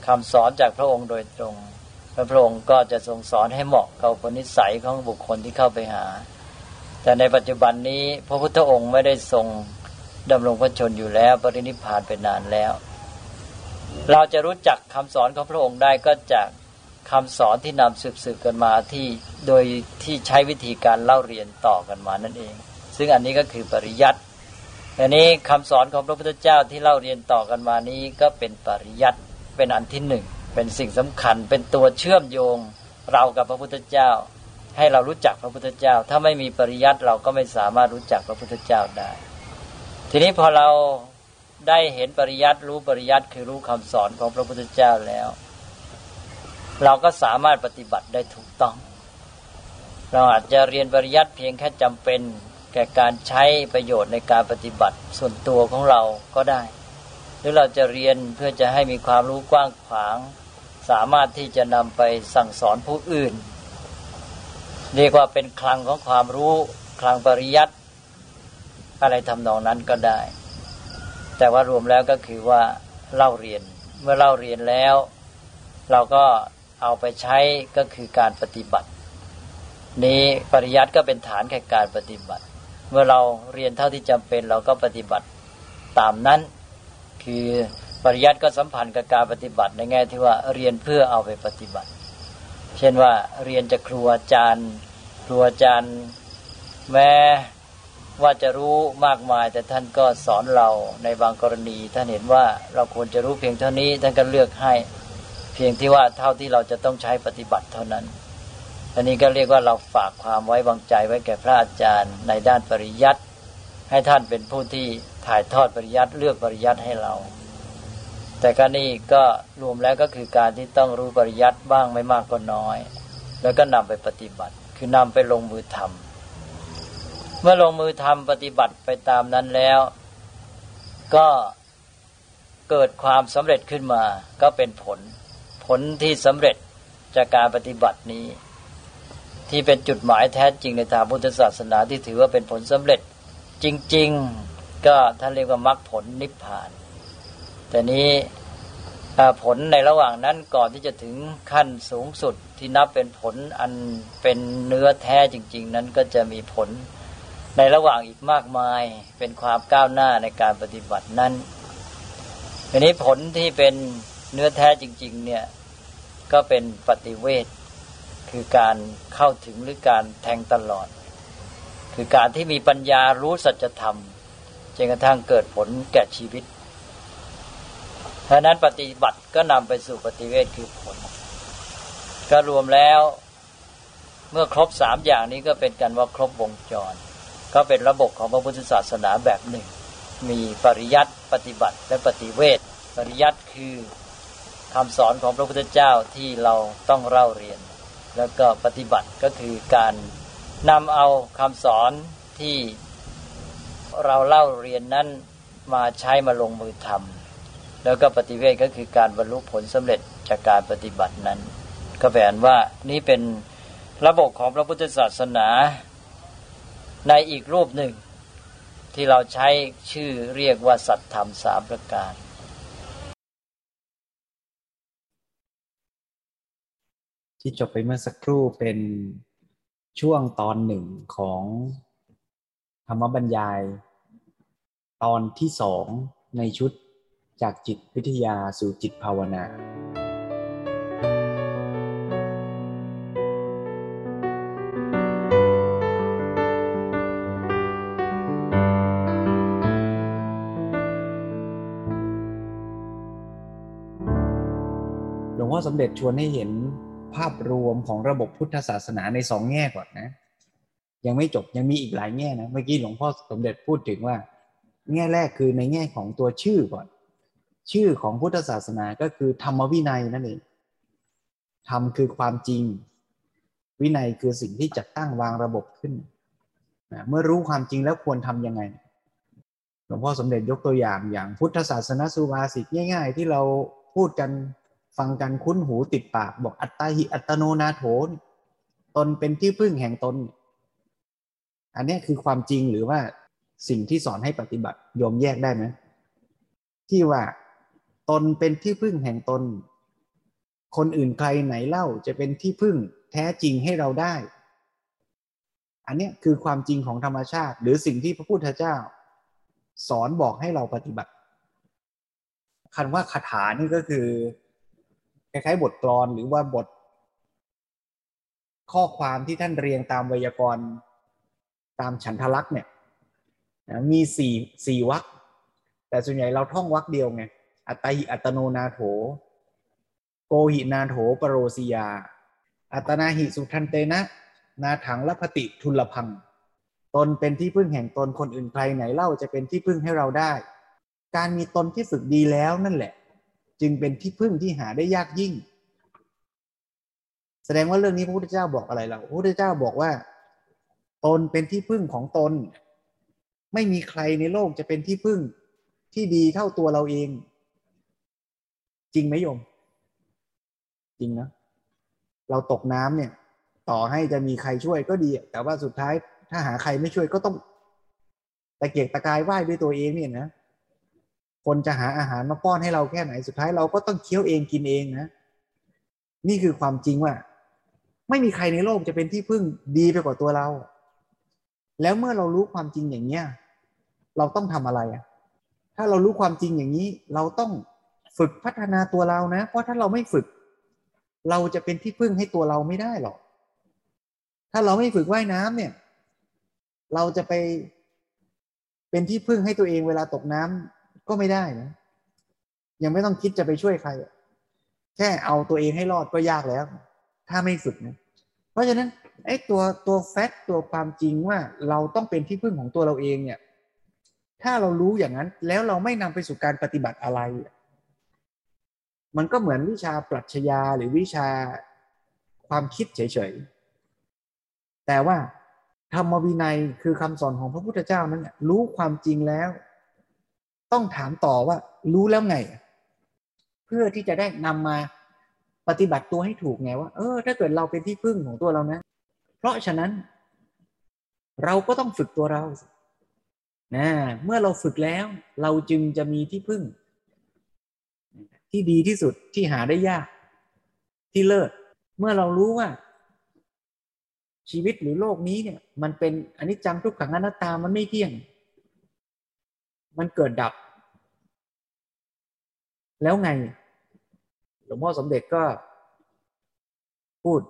คำสอนจากพระองค์โดยตรง พระพองค์ก็จะทรงสอนให้เหมาะกับปณิสัยของบุคคลที่เข้าไปหา แต่ในปัจจุบันนี้พระพุทธองค์ไม่ได้ทรงดำรงพระชนอยู่แล้วปรินิพานไปนานแล้ว เราจะรู้จักคำสอนของพระองค์ได้ก็จาก คำสอนที่นำสืบสืบกันมาที่โดยที่ใช้วิธีการเล่าเรียนต่อกันมานั่นเอง ซึ่งอันนี้ก็คือปริยัติอันนี้คำสอนของพระพุทธเจ้าที่เล่าเรียนต่อกันมานี้ก็เป็นปริยัติเป็นอันที่หนึ่งเป็นสิ่งสำคัญ เป็นตัวเชื่อมโยงเรากับพระพุทธเจ้า ให้เรารู้จักพระพุทธเจ้า ถ้าไม่มีปริยัติเราก็ไม่สามารถรู้จักพระพุทธเจ้าได้ ทีนี้พอเราได้เห็นปริยัติรู้ปริยัติคือรู้คำสอนของพระพุทธเจ้าแล้ว เราก็สามารถปฏิบัติได้ถูกต้อง เราอาจจะเรียนปริยัติเพียงแค่จำเป็นแก่การใช้ประโยชน์ในการปฏิบัติส่วนตัวของเราก็ได้ หรือเราจะเรียนเพื่อจะให้มีความรู้กว้างขวาง สามารถที่จะนำไปสั่งสอนผู้อื่น เรียกว่าเป็นคลังของความรู้ คลังปริยัติอะไรทำนองนั้นก็ได้ แต่ว่ารวมแล้วก็คือว่าเล่าเรียนเมื่อเล่าเรียนแล้ว เราก็ เอาไปใช้ก็คือการปฏิบัติ นี้ปริยัติก็เป็นฐานแก่การปฏิบัติ เมื่อเราเรียนเท่าที่จำเป็นเราก็ปฏิบัติตามนั้น คือปริยัติก็สัมพันธ์กับการปฏิบัติในแง่ที่ว่าเรียนเพื่อเอาไปปฏิบัติ เช่นว่าเรียนจากครูอาจารย์ครูอาจารย์ แม้ว่าจะรู้มากมาย แต่ท่านก็สอนเราในบางกรณี ท่านเห็นว่าเราควรจะรู้เพียงเท่านี้ท่านก็เลือกให้ เพียงที่ว่าเท่าที่เราจะต้องใช้ปฏิบัติเท่านั้นอันนี้ก็เรียกว่าเราฝากความไว้วางใจไว้แก่พระอาจารย์ ในด้านปริยัติให้ท่านเป็นผู้ที่ถ่ายทอดปริยัติเลือกปริยัติให้เรา แต่ก็นี่ก็รวมแล้วก็คือการที่ต้องรู้ปริยัติบ้างไม่มากก็น้อย แล้วก็นำไปปฏิบัติ คือนำไปลงมือทำเมื่อลงมือทำปฏิบัติไปตามนั้นแล้ว ก็เกิดความสำเร็จขึ้นมาก็เป็นผล ผลที่สำเร็จจากการปฏิบัตินี้ ที่เป็นจุดหมายแท้จริงในทางพุทธศาสนาที่ถือว่าเป็นผลสำเร็จ จริง ๆก็ท่านเรียกว่ามรรคผลนิพพาน แต่นี้ผลในระหว่างนั้นก่อนที่จะถึงขั้นสูงสุดที่นับเป็นผลอันเป็นเนื้อแท้จริง ๆ นั้นก็จะมีผลในระหว่างอีกมากมายเป็นความก้าวหน้าในการปฏิบัตินั้นทีนี้ผลที่เป็น เนื้อแท้จริง ๆ เนี่ยก็เป็นปฏิเวทคือการเข้าถึงหรือการแทงตลอด คือการที่มีปัญญารู้สัจธรรมจนกระทั่งเกิดผลแก่ชีวิตเพราะนั้นปฏิบัติก็นำไปสู่ปฏิเวทคือผล ก็รวมแล้วเมื่อครบสามอย่างนี้ก็เป็นกันว่าครบวงจร ก็เป็นระบบของพระพุทธศาสนาแบบหนึ่ง มีปริยัติปฏิบัติและปฏิเวทปริยัติคือ คำสอนของพระพุทธเจ้าที่เราต้องเล่าเรียน แล้วก็ปฏิบัติก็คือการนำเอาคำสอนที่เราเล่าเรียนนั้นมาใช้มาลงมือทำแล้วก็ปฏิเวทก็คือการบรรลุผลสำเร็จจากการปฏิบัตินั้น ก็แปลว่านี่เป็นระบบของพระพุทธศาสนาในอีกรูปหนึ่ง ที่เราใช้ชื่อเรียกว่าสัตธรรมสามประการ ที่จบไปเมื่อสักครู่เป็นช่วงตอนหนึ่งของธรรมบรรยาย ตอนที่สองในชุดจากจิตวิทยาสู่จิตภาวนาหลวงพ่อสมเด็จชวนให้เห็น ภาพรวมของระบบพุทธศาสนาในสองแง่ก่อนนะ ยังไม่จบยังมีอีกหลายแง่นะเมื่อกี้หลวงพ่อสมเด็จพูดถึงว่า แง่แรกคือในแง่ของตัวชื่อก่อน ชื่อของพุทธศาสนาก็คือธรรมวินัยนั่นเองธรรมคือความจริง วินัยคือสิ่งที่จัดตั้งวางระบบขึ้นนะเมื่อรู้ความจริงแล้วควรทำยังไงหลวงพ่อสมเด็จยกตัวอย่างอย่างพุทธศาสนาสุภาษิตง่าย ๆ ที่เราพูดกัน ฟังกันคุ้นหูติดปากบอกอัตตาหิอัตโนนาโถตนเป็นที่พึ่งแห่งตน อันนี้คือความจริงหรือว่าสิ่งที่สอนให้ปฏิบัติโยมแยกได้ไหมที่ว่าตนเป็นที่พึ่งแห่งตน คนอื่นใครไหนเล่าจะเป็นที่พึ่งแท้จริงให้เราได้ อันนี้คือความจริงของธรรมชาติ หรือสิ่งที่พระพุทธเจ้า สอนบอกให้เราปฏิบัติคันว่าคาถานี่ก็คือ คล้ายๆบทกลอนหรือว่าบท ข้อความที่ท่านเรียงตามไวยากรณ์ตามฉันทลักษณ์เนี่ยมีสี่สี่วรรคแต่ส่วนใหญ่เราท่องวรรคเดียวไงอัตติอัตโนนาโถ โกหินาโถปรโรสิยา อัตนาหิสุทันเตนะ นาถังละพติทุลพัง ตนเป็นที่พึ่งแห่งตนคนอื่นใครไหนเล่าจะเป็นที่พึ่งให้เราได้ การมีตนที่ฝึกดีแล้วนั่นแหละ จึงเป็นที่พึ่งที่หาได้ยากยิ่ง แสดงว่าเรื่องนี้พระพุทธเจ้าบอกอะไรเราพระพุทธเจ้าบอกว่า ตนเป็นที่พึ่งของตน ไม่มีใครในโลกจะเป็นที่พึ่งที่ดีเท่าตัวเราเอง จริงไหมโยม จริงนะเราตกน้ำเนี่ย ต่อให้จะมีใครช่วยก็ดี แต่ว่าสุดท้ายถ้าหาใครไม่ช่วยก็ต้องตะเกียกตะกายไหว้ด้วยตัวเองเนี่ยนะ คนจะหาอาหารมาป้อนให้เราแค่ไหนสุดท้ายเราก็ต้องเคี้ยวเองกินเองนะ นี่คือความจริงว่า ไม่มีใครในโลกจะเป็นที่พึ่งดีไปกว่าตัวเรา แล้วเมื่อเรารู้ความจริงอย่างเนี้ยเราต้องทำอะไรอะ ถ้าเรารู้ความจริงอย่างนี้ เราต้องฝึกพัฒนาตัวเรานะ เพราะถ้าเราไม่ฝึก เราจะเป็นที่พึ่งให้ตัวเราไม่ได้หรอก ถ้าเราไม่ฝึกว่ายน้ำเนี่ย เราจะไปเป็นที่พึ่งให้ตัวเองเวลาตกน้ำ ก็ไม่ได้นะ ยังไม่ต้องคิดจะไปช่วยใคร แค่เอาตัวเองให้รอดก็ยากแล้ว ถ้าไม่ฝึกนะ เพราะฉะนั้นไอ้ตัวตัวแฟกตัวความจริงว่าเราต้องเป็นที่พึ่งของตัวเราเองเนี่ย ถ้าเรารู้อย่างนั้น แล้วเราไม่นำไปสู่การปฏิบัติอะไร มันก็เหมือนวิชาปรัชญาหรือวิชาความคิดเฉยๆ แต่ว่าธรรมวินัยคือคำสอนของพระพุทธเจ้านั้นรู้ความจริงแล้ว ต้องถามต่อว่ารู้แล้วไง เพื่อที่จะได้นำมาปฏิบัติตัวให้ถูกไงว่า เออ ถ้าเกิดเราเป็นที่พึ่งของตัวเรานะ เพราะฉะนั้น เราก็ต้องฝึกตัวเรานะเมื่อเราฝึกแล้ว เราจึงจะมีที่พึ่ง ที่ดีที่สุดที่หาได้ยาก ที่เลิศเมื่อเรารู้ว่า ชีวิตหรือโลกนี้เนี่ย มันเป็นอนิจจังทุกขังอนัตตามันไม่เที่ยง มันเกิดดับ แล้วไง หลวงพ่อสมเด็จก็ พูด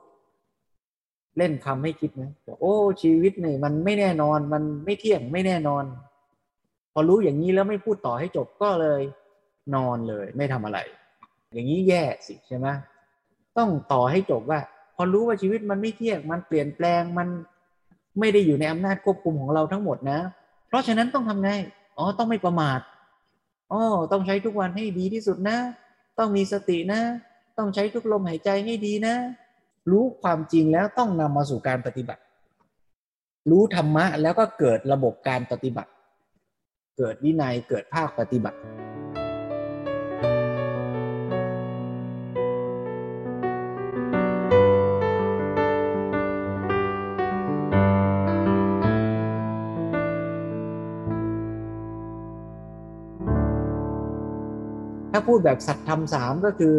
เล่นคำให้คิดนะบอกโอ้ ชีวิตเนี่ยมันไม่แน่นอน มันไม่เที่ยงไม่แน่นอน พอรู้อย่างนี้แล้วไม่พูดต่อให้จบก็เลย นอนเลย ไม่ทำอะไร อย่างนี้แย่สิใช่ไหมต้องต่อให้จบว่า พอรู้ว่าชีวิตมันไม่เที่ยง มันเปลี่ยนแปลงมันไม่ได้อยู่ในอำนาจควบคุมของเราทั้งหมดนะ เพราะฉะนั้นต้องทำไง อ๋อ ต้องไม่ประมาท อ๋อต้องใช้ทุกวันให้ดีที่สุดนะ ต้องมีสตินะ ต้องใช้ทุกลมหายใจให้ดีนะ รู้ความจริงแล้วต้องนำมาสู่การปฏิบัติ รู้ธรรมะแล้วก็เกิดระบบการปฏิบัติ เกิดวินัยเกิดภาคปฏิบัติ พูดแบบสัตธรรมสามก็คือ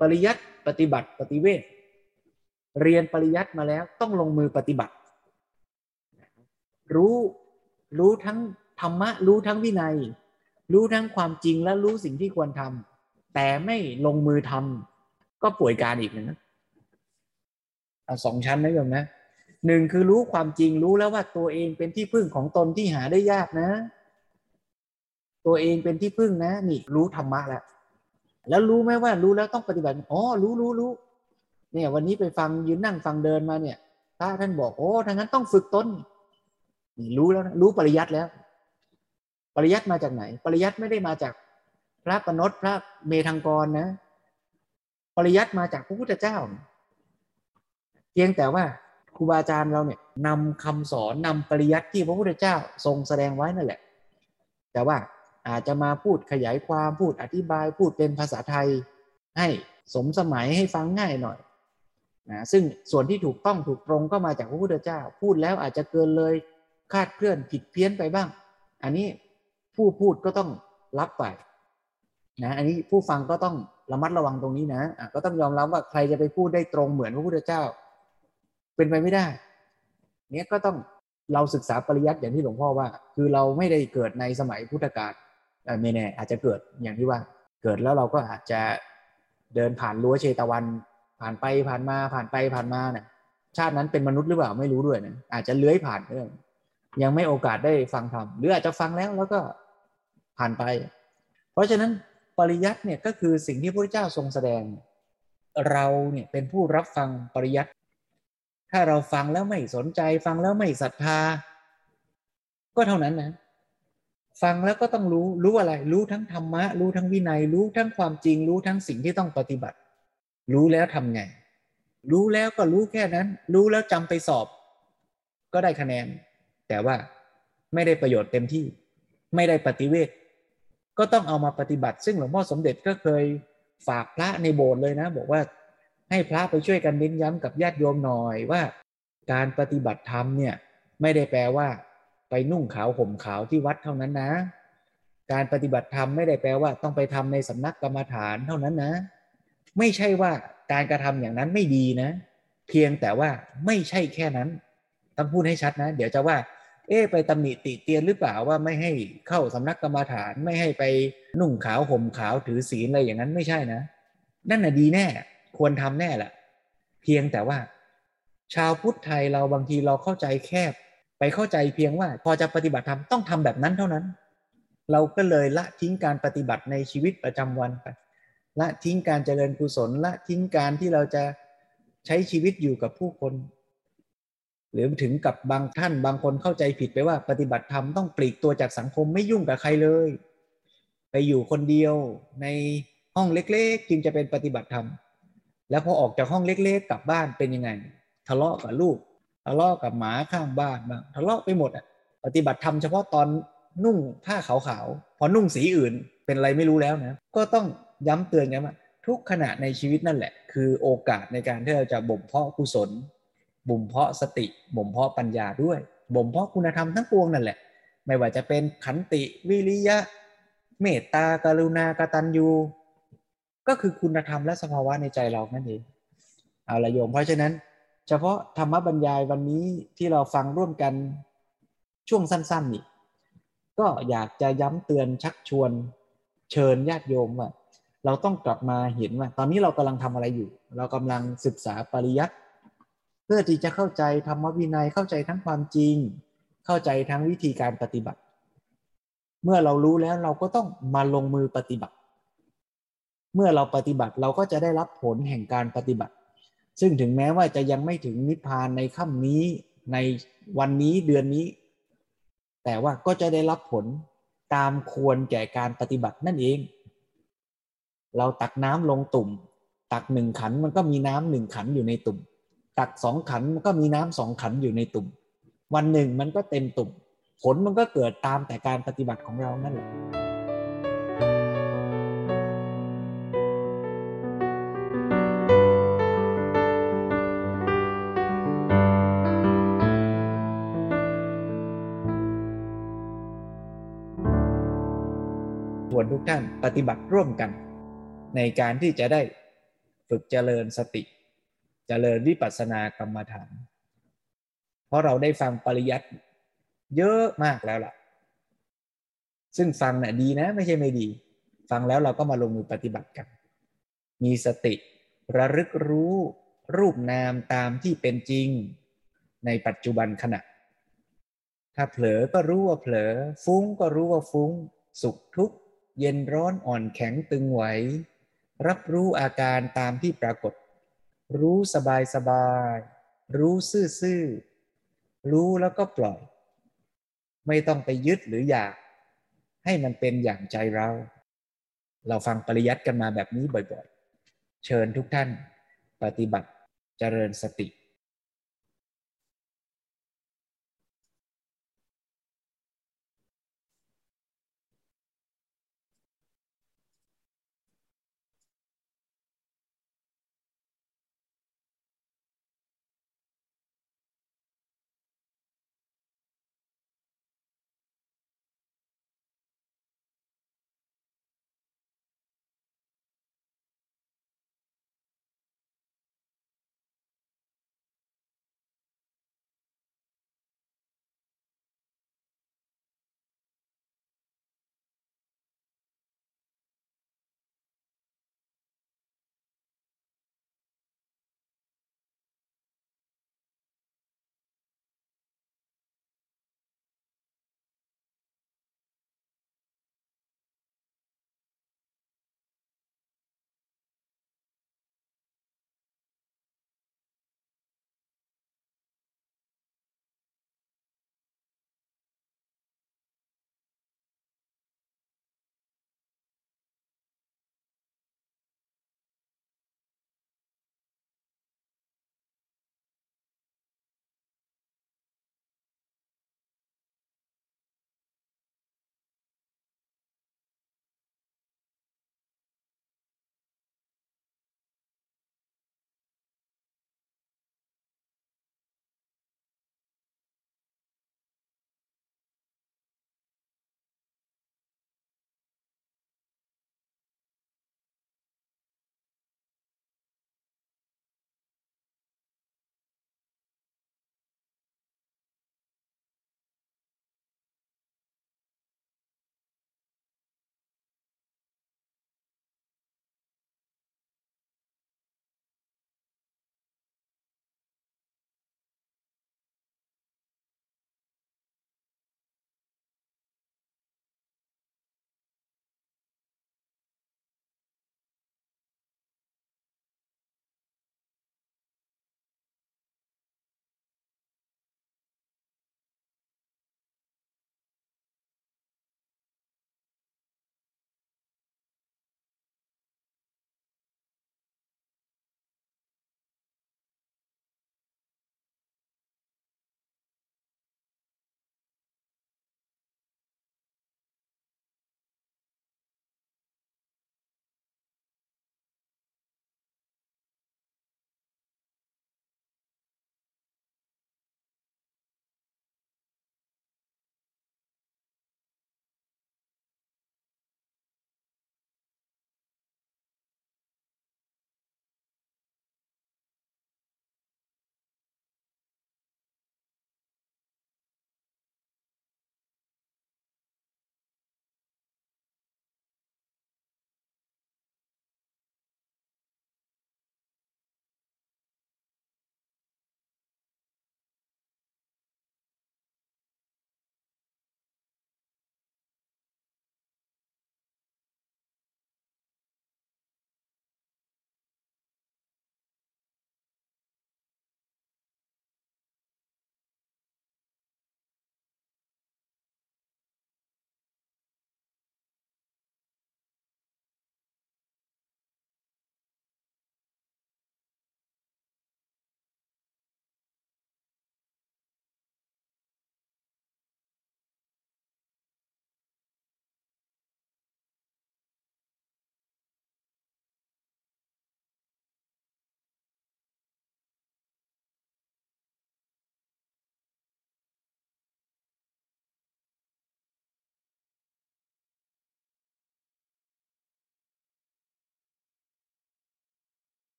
ปริยัติปฏิบัติปฏิเวทเรียนปริยัติมาแล้วต้องลงมือปฏิบัติ รู้รู้ทั้งธรรมะ รู้ทั้งวินัย รู้ทั้งความจริงและรู้สิ่งที่ควรทำแต่ไม่ลงมือทำก็ป่วยการอีกนะเอาสองชั้นนะโยมนะหนึ่งคือรู้ความจริงรู้แล้วว่าตัวเองเป็นที่พึ่งของตนที่หาได้ยากนะ ตัวเองเป็นที่พึ่งนะนี่รู้ธรรมะแล้วแล้วรู้ไหมว่ารู้แล้วต้องปฏิบัติอ๋อรู้รู้รู้เนี่ย วันนี้ไปฟังยืนนั่งฟังเดินมาเนี่ยพระท่านบอกโอ้ทั้งนั้นต้องฝึกตนนี่รู้แล้วนะรู้ปริยัติแล้ว ปริยัติมาจากไหน ปริยัติไม่ได้มาจากพระปนตพระเมธังกรนะ ปริยัติมาจากพระพุทธเจ้า เพียงแต่ว่าครูบาอาจารย์เราเนี่ยนำคำสอนนำปริยัติที่พระพุทธเจ้าทรงแสดงไว้นั่นแหละ แต่ว่า อาจจะมาพูดขยายความพูดอธิบายพูดเป็นภาษาไทย ให้สมสมัยให้ฟังง่ายหน่อยนะซึ่งส่วนที่ถูกต้องถูกตรงก็มาจากพระพุทธเจ้า พูดแล้วอาจจะเกินเลยคาดเคลื่อนผิดเพี้ยนไปบ้าง อันนี้ผู้พูดก็ต้องรับไปนะอันนี้ผู้ฟังก็ต้องระมัดระวังตรงนี้นะะก็ต้องยอมรับว่าใครจะไปพูดได้ตรงเหมือนพระพุทธเจ้า เป็นไปไม่ได้เนี้ยก็ต้องเราศึกษาปริยัติอย่างที่หลวงพ่อว่า คือเราไม่ได้เกิดในสมัยพุทธกาล ไม่แน่อาจจะเกิดอย่างที่ว่าเกิดแล้วเราก็อาจจะเดินผ่านรั้วเชตวัน ผ่านไปผ่านมาผ่านไปผ่านมาเนี่ยชาตินั้นเป็นมนุษย์หรือเปล่าไม่รู้ด้วยนะอาจจะเลื้อยผ่านเรื่องยังไม่โอกาสได้ฟังธรรมหรืออาจจะฟังแล้วแล้วก็ผ่านไป เพราะฉะนั้นปริยัติเนี่ยก็คือสิ่งที่พระเจ้าทรงแสดง เราเนี่ยเป็นผู้รับฟังปริยัติ ถ้าเราฟังแล้วไม่สนใจฟังแล้วไม่ศรัทธา ก็เท่านั้นนะ ฟังแล้วก็ต้องรู้รู้อะไร รู้ทั้งธรรมะ รู้ทั้งวินัย รู้ทั้งความจริง รู้ทั้งสิ่งที่ต้องปฏิบัติ รู้แล้วทำไง รู้แล้วก็รู้แค่นั้น รู้แล้วจำไปสอบ ก็ได้คะแนน แต่ว่าไม่ได้ประโยชน์เต็มที่ ไม่ได้ปฏิเวทก็ต้องเอามาปฏิบัติ ซึ่งหลวงพ่อสมเด็จก็เคยฝากพระในโบสถ์เลยนะ บอกว่าให้พระไปช่วยกันเน้นย้ำกับญาติโยมหน่อยว่า การปฏิบัติธรรมเนี่ยไม่ได้แปลว่า ไปนุ่งขาวห่มขาวที่วัดเท่านั้นนะ การปฏิบัติธรรมไม่ได้แปลว่า ต้องไปทำในสำนักกรรมฐานเท่านั้นนะ ไม่ใช่ว่าการกระทำอย่างนั้นไม่ดีนะ เพียงแต่ว่าไม่ใช่แค่นั้น ต้องพูดให้ชัดนะ เดี๋ยวจะว่า เอ๊ไปตำหนิติเตียนหรือเปล่าว่าไม่ให้เข้าสำนักกรรมฐานไม่ให้ไปนุ่งขาวห่มขาวถือศีลอะไรอย่างนั้นไม่ใช่นะ นั่นน่ะดีแน่ ควรทำแน่แหละเพียงแต่ว่า ชาวพุทธไทยเราบางทีเราเข้าใจแคบ ไปเข้าใจเพียงว่าพอจะปฏิบัติธรรมต้องทำแบบนั้นเท่านั้น เราก็เลยละทิ้งการปฏิบัติในชีวิตประจำวันไปละทิ้งการเจริญกุศลละทิ้งการที่เราจะใช้ชีวิตอยู่กับผู้คน หรือถึงกับบางท่านบางคนเข้าใจผิดไปว่า ปฏิบัติธรรมต้องปลีกตัวจากสังคมไม่ยุ่งกับใครเลย ไปอยู่คนเดียวในห้องเล็กๆจึงจะเป็นปฏิบัติธรรม แล้วพอออกจากห้องเล็กๆกลับบ้านเป็นยังไง ทะเลาะกับลูก ทะเลาะกับหมาข้างบ้านบ้างทะเลาะไปหมดอะปฏิบัติธรรมเฉพาะตอนนุ่งผ้าขาวๆพอนุ่งสีอื่นเป็นอะไรไม่รู้แล้วนะ ก็ต้องย้ำเตือนกันว่าทุกขณะในชีวิตนั่นแหละ คือโอกาสในการที่เราจะบ่มเพาะกุศลบ่มเพาะสติบ่มเพาะปัญญาด้วยบ่มเพาะคุณธรรมทั้งปวงนั่นแหละ ไม่ว่าจะเป็นขันติวิริยะ เมตตากรุณากตัญญู ก็คือคุณธรรมและสภาวะในใจเรานั่นเองเอาละโยมเพราะฉะนั้น เฉพาะธรรมบรรยายวันนี้ที่เราฟังร่วมกันช่วงสั้นๆนี่ก็อยากจะย้ำเตือนชักชวนเชิญญาติโยมว่าเราต้องกลับมาเห็นว่า ตอนนี้เรากำลังทำอะไรอยู่ เรากำลังศึกษาปริยัติเพื่อที่จะเข้าใจธรรมวินัยเข้าใจทั้งความจริง เข้าใจทั้งวิธีการปฏิบัติ เมื่อเรารู้แล้วเราก็ต้องมาลงมือปฏิบัติ เมื่อเราปฏิบัติเราก็จะได้รับผลแห่งการปฏิบัติ ซึ่งถึงแม้ว่าจะยังไม่ถึงนิพพานในค่ำนี้ในวันนี้เดือนนี้ แต่ว่าก็จะได้รับผลตามควรแก่การปฏิบัตินั่นเอง เราตักน้ำลงตุ่ม ตักหนึ่งขันมันก็มีน้ำหนึ่งขันอยู่ในตุ่ม ตักสองขันมันก็มีน้ำสองขันอยู่ในตุ่ม วันหนึ่งมันก็เต็มตุ่ม ผลมันก็เกิดตามแต่การปฏิบัติของเรานั่นแหละ นทุกท่านปฏิบัติร่วมกัน ในการที่จะได้ฝึกเจริญสติ เจริญวิปัสสนากรรมฐาน เพราะเราได้ฟังปริยัติเยอะมากแล้วล่ะ ซึ่งฟังน่ะดีนะ ไม่ใช่ไม่ดี ฟังแล้วเราก็มาลงมือปฏิบัติกัน มีสติระลึกรู้รูปนามตามที่เป็นจริงในปัจจุบันขณะ ถ้าเผลอก็รู้ว่าเผลอ ฟุ้งก็รู้ว่าฟุ้ง สุขทุกข์ เย็นร้อนอ่อนแข็งตึงไหว รับรู้อาการตามที่ปรากฏ รู้สบายสบาย รู้ซื่อๆ รู้แล้วก็ปล่อย ไม่ต้องไปยึดหรืออยาก ให้มันเป็นอย่างใจเรา เราฟังปริยัติกันมาแบบนี้บ่อยๆ เชิญทุกท่าน ปฏิบัติเจริญสติ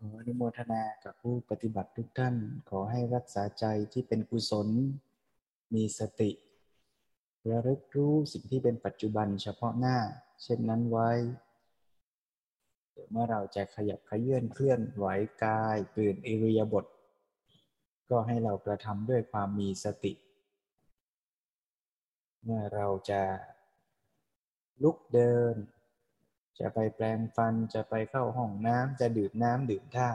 ขออนุโมทนากับผู้ปฏิบัติทุกท่าน ขอให้รักษาใจที่เป็นกุศล มีสติระลึกรู้สิ่งที่เป็นปัจจุบันเฉพาะหน้า เช่นนั้นไว้เมื่อเราจะขยับขยื่นเคลื่อนไหวกายเปลี่ยนอิริยาบถก็ให้เรากระทำด้วยความมีสติ เมื่อเราจะลุกเดิน จะไปแปลงฟันจะไปเข้าห้องน้ำจะดื่มน้ำดื่มท่า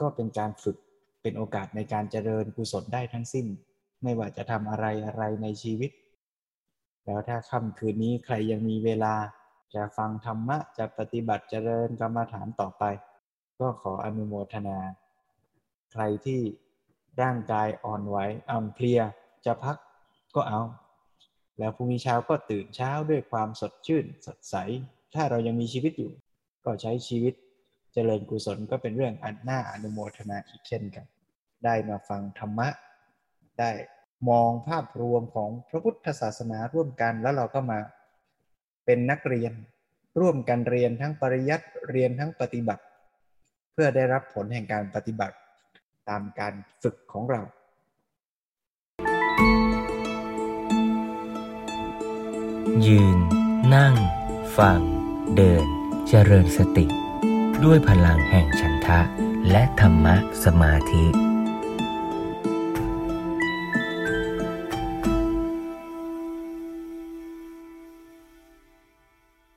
ก็เป็นการฝึกเป็นโอกาสในการเจริญกุศลได้ทั้งสิ้น ไม่ว่าจะทำอะไรอะไรในชีวิต แล้วถ้าค่ำคืนนี้ใครยังมีเวลา จะฟังธรรมะจะปฏิบัติเจริญกรรมฐานต่อไป ก็ขออนุโมทนา ใครที่ร่างกายอ่อนไหวอ่อนเพลียจะพักก็เอา แล้วพรุ่งนี้เช้าก็ตื่นเช้าด้วยความสดชื่นสดใส ถ้าเรายังมีชีวิตอยู่ ก็ใช้ชีวิตเจริญกุศลก็เป็นเรื่องอันน่าอนุโมทนาอีกเช่นกัน ได้มาฟังธรรมะ ได้มองภาพรวมของพระพุทธศาสนาร่วมกันแล้วเราก็มาเป็นนักเรียน ร่วมกันเรียนทั้งปริยัติเรียนทั้งปฏิบัติ เพื่อได้รับผลแห่งการปฏิบัติตามการฝึกของเรายืน นั่ง ฟัง เดินเจริญสติ ด้วยพลังแห่งฉันทะ และธรรมะสมาธิ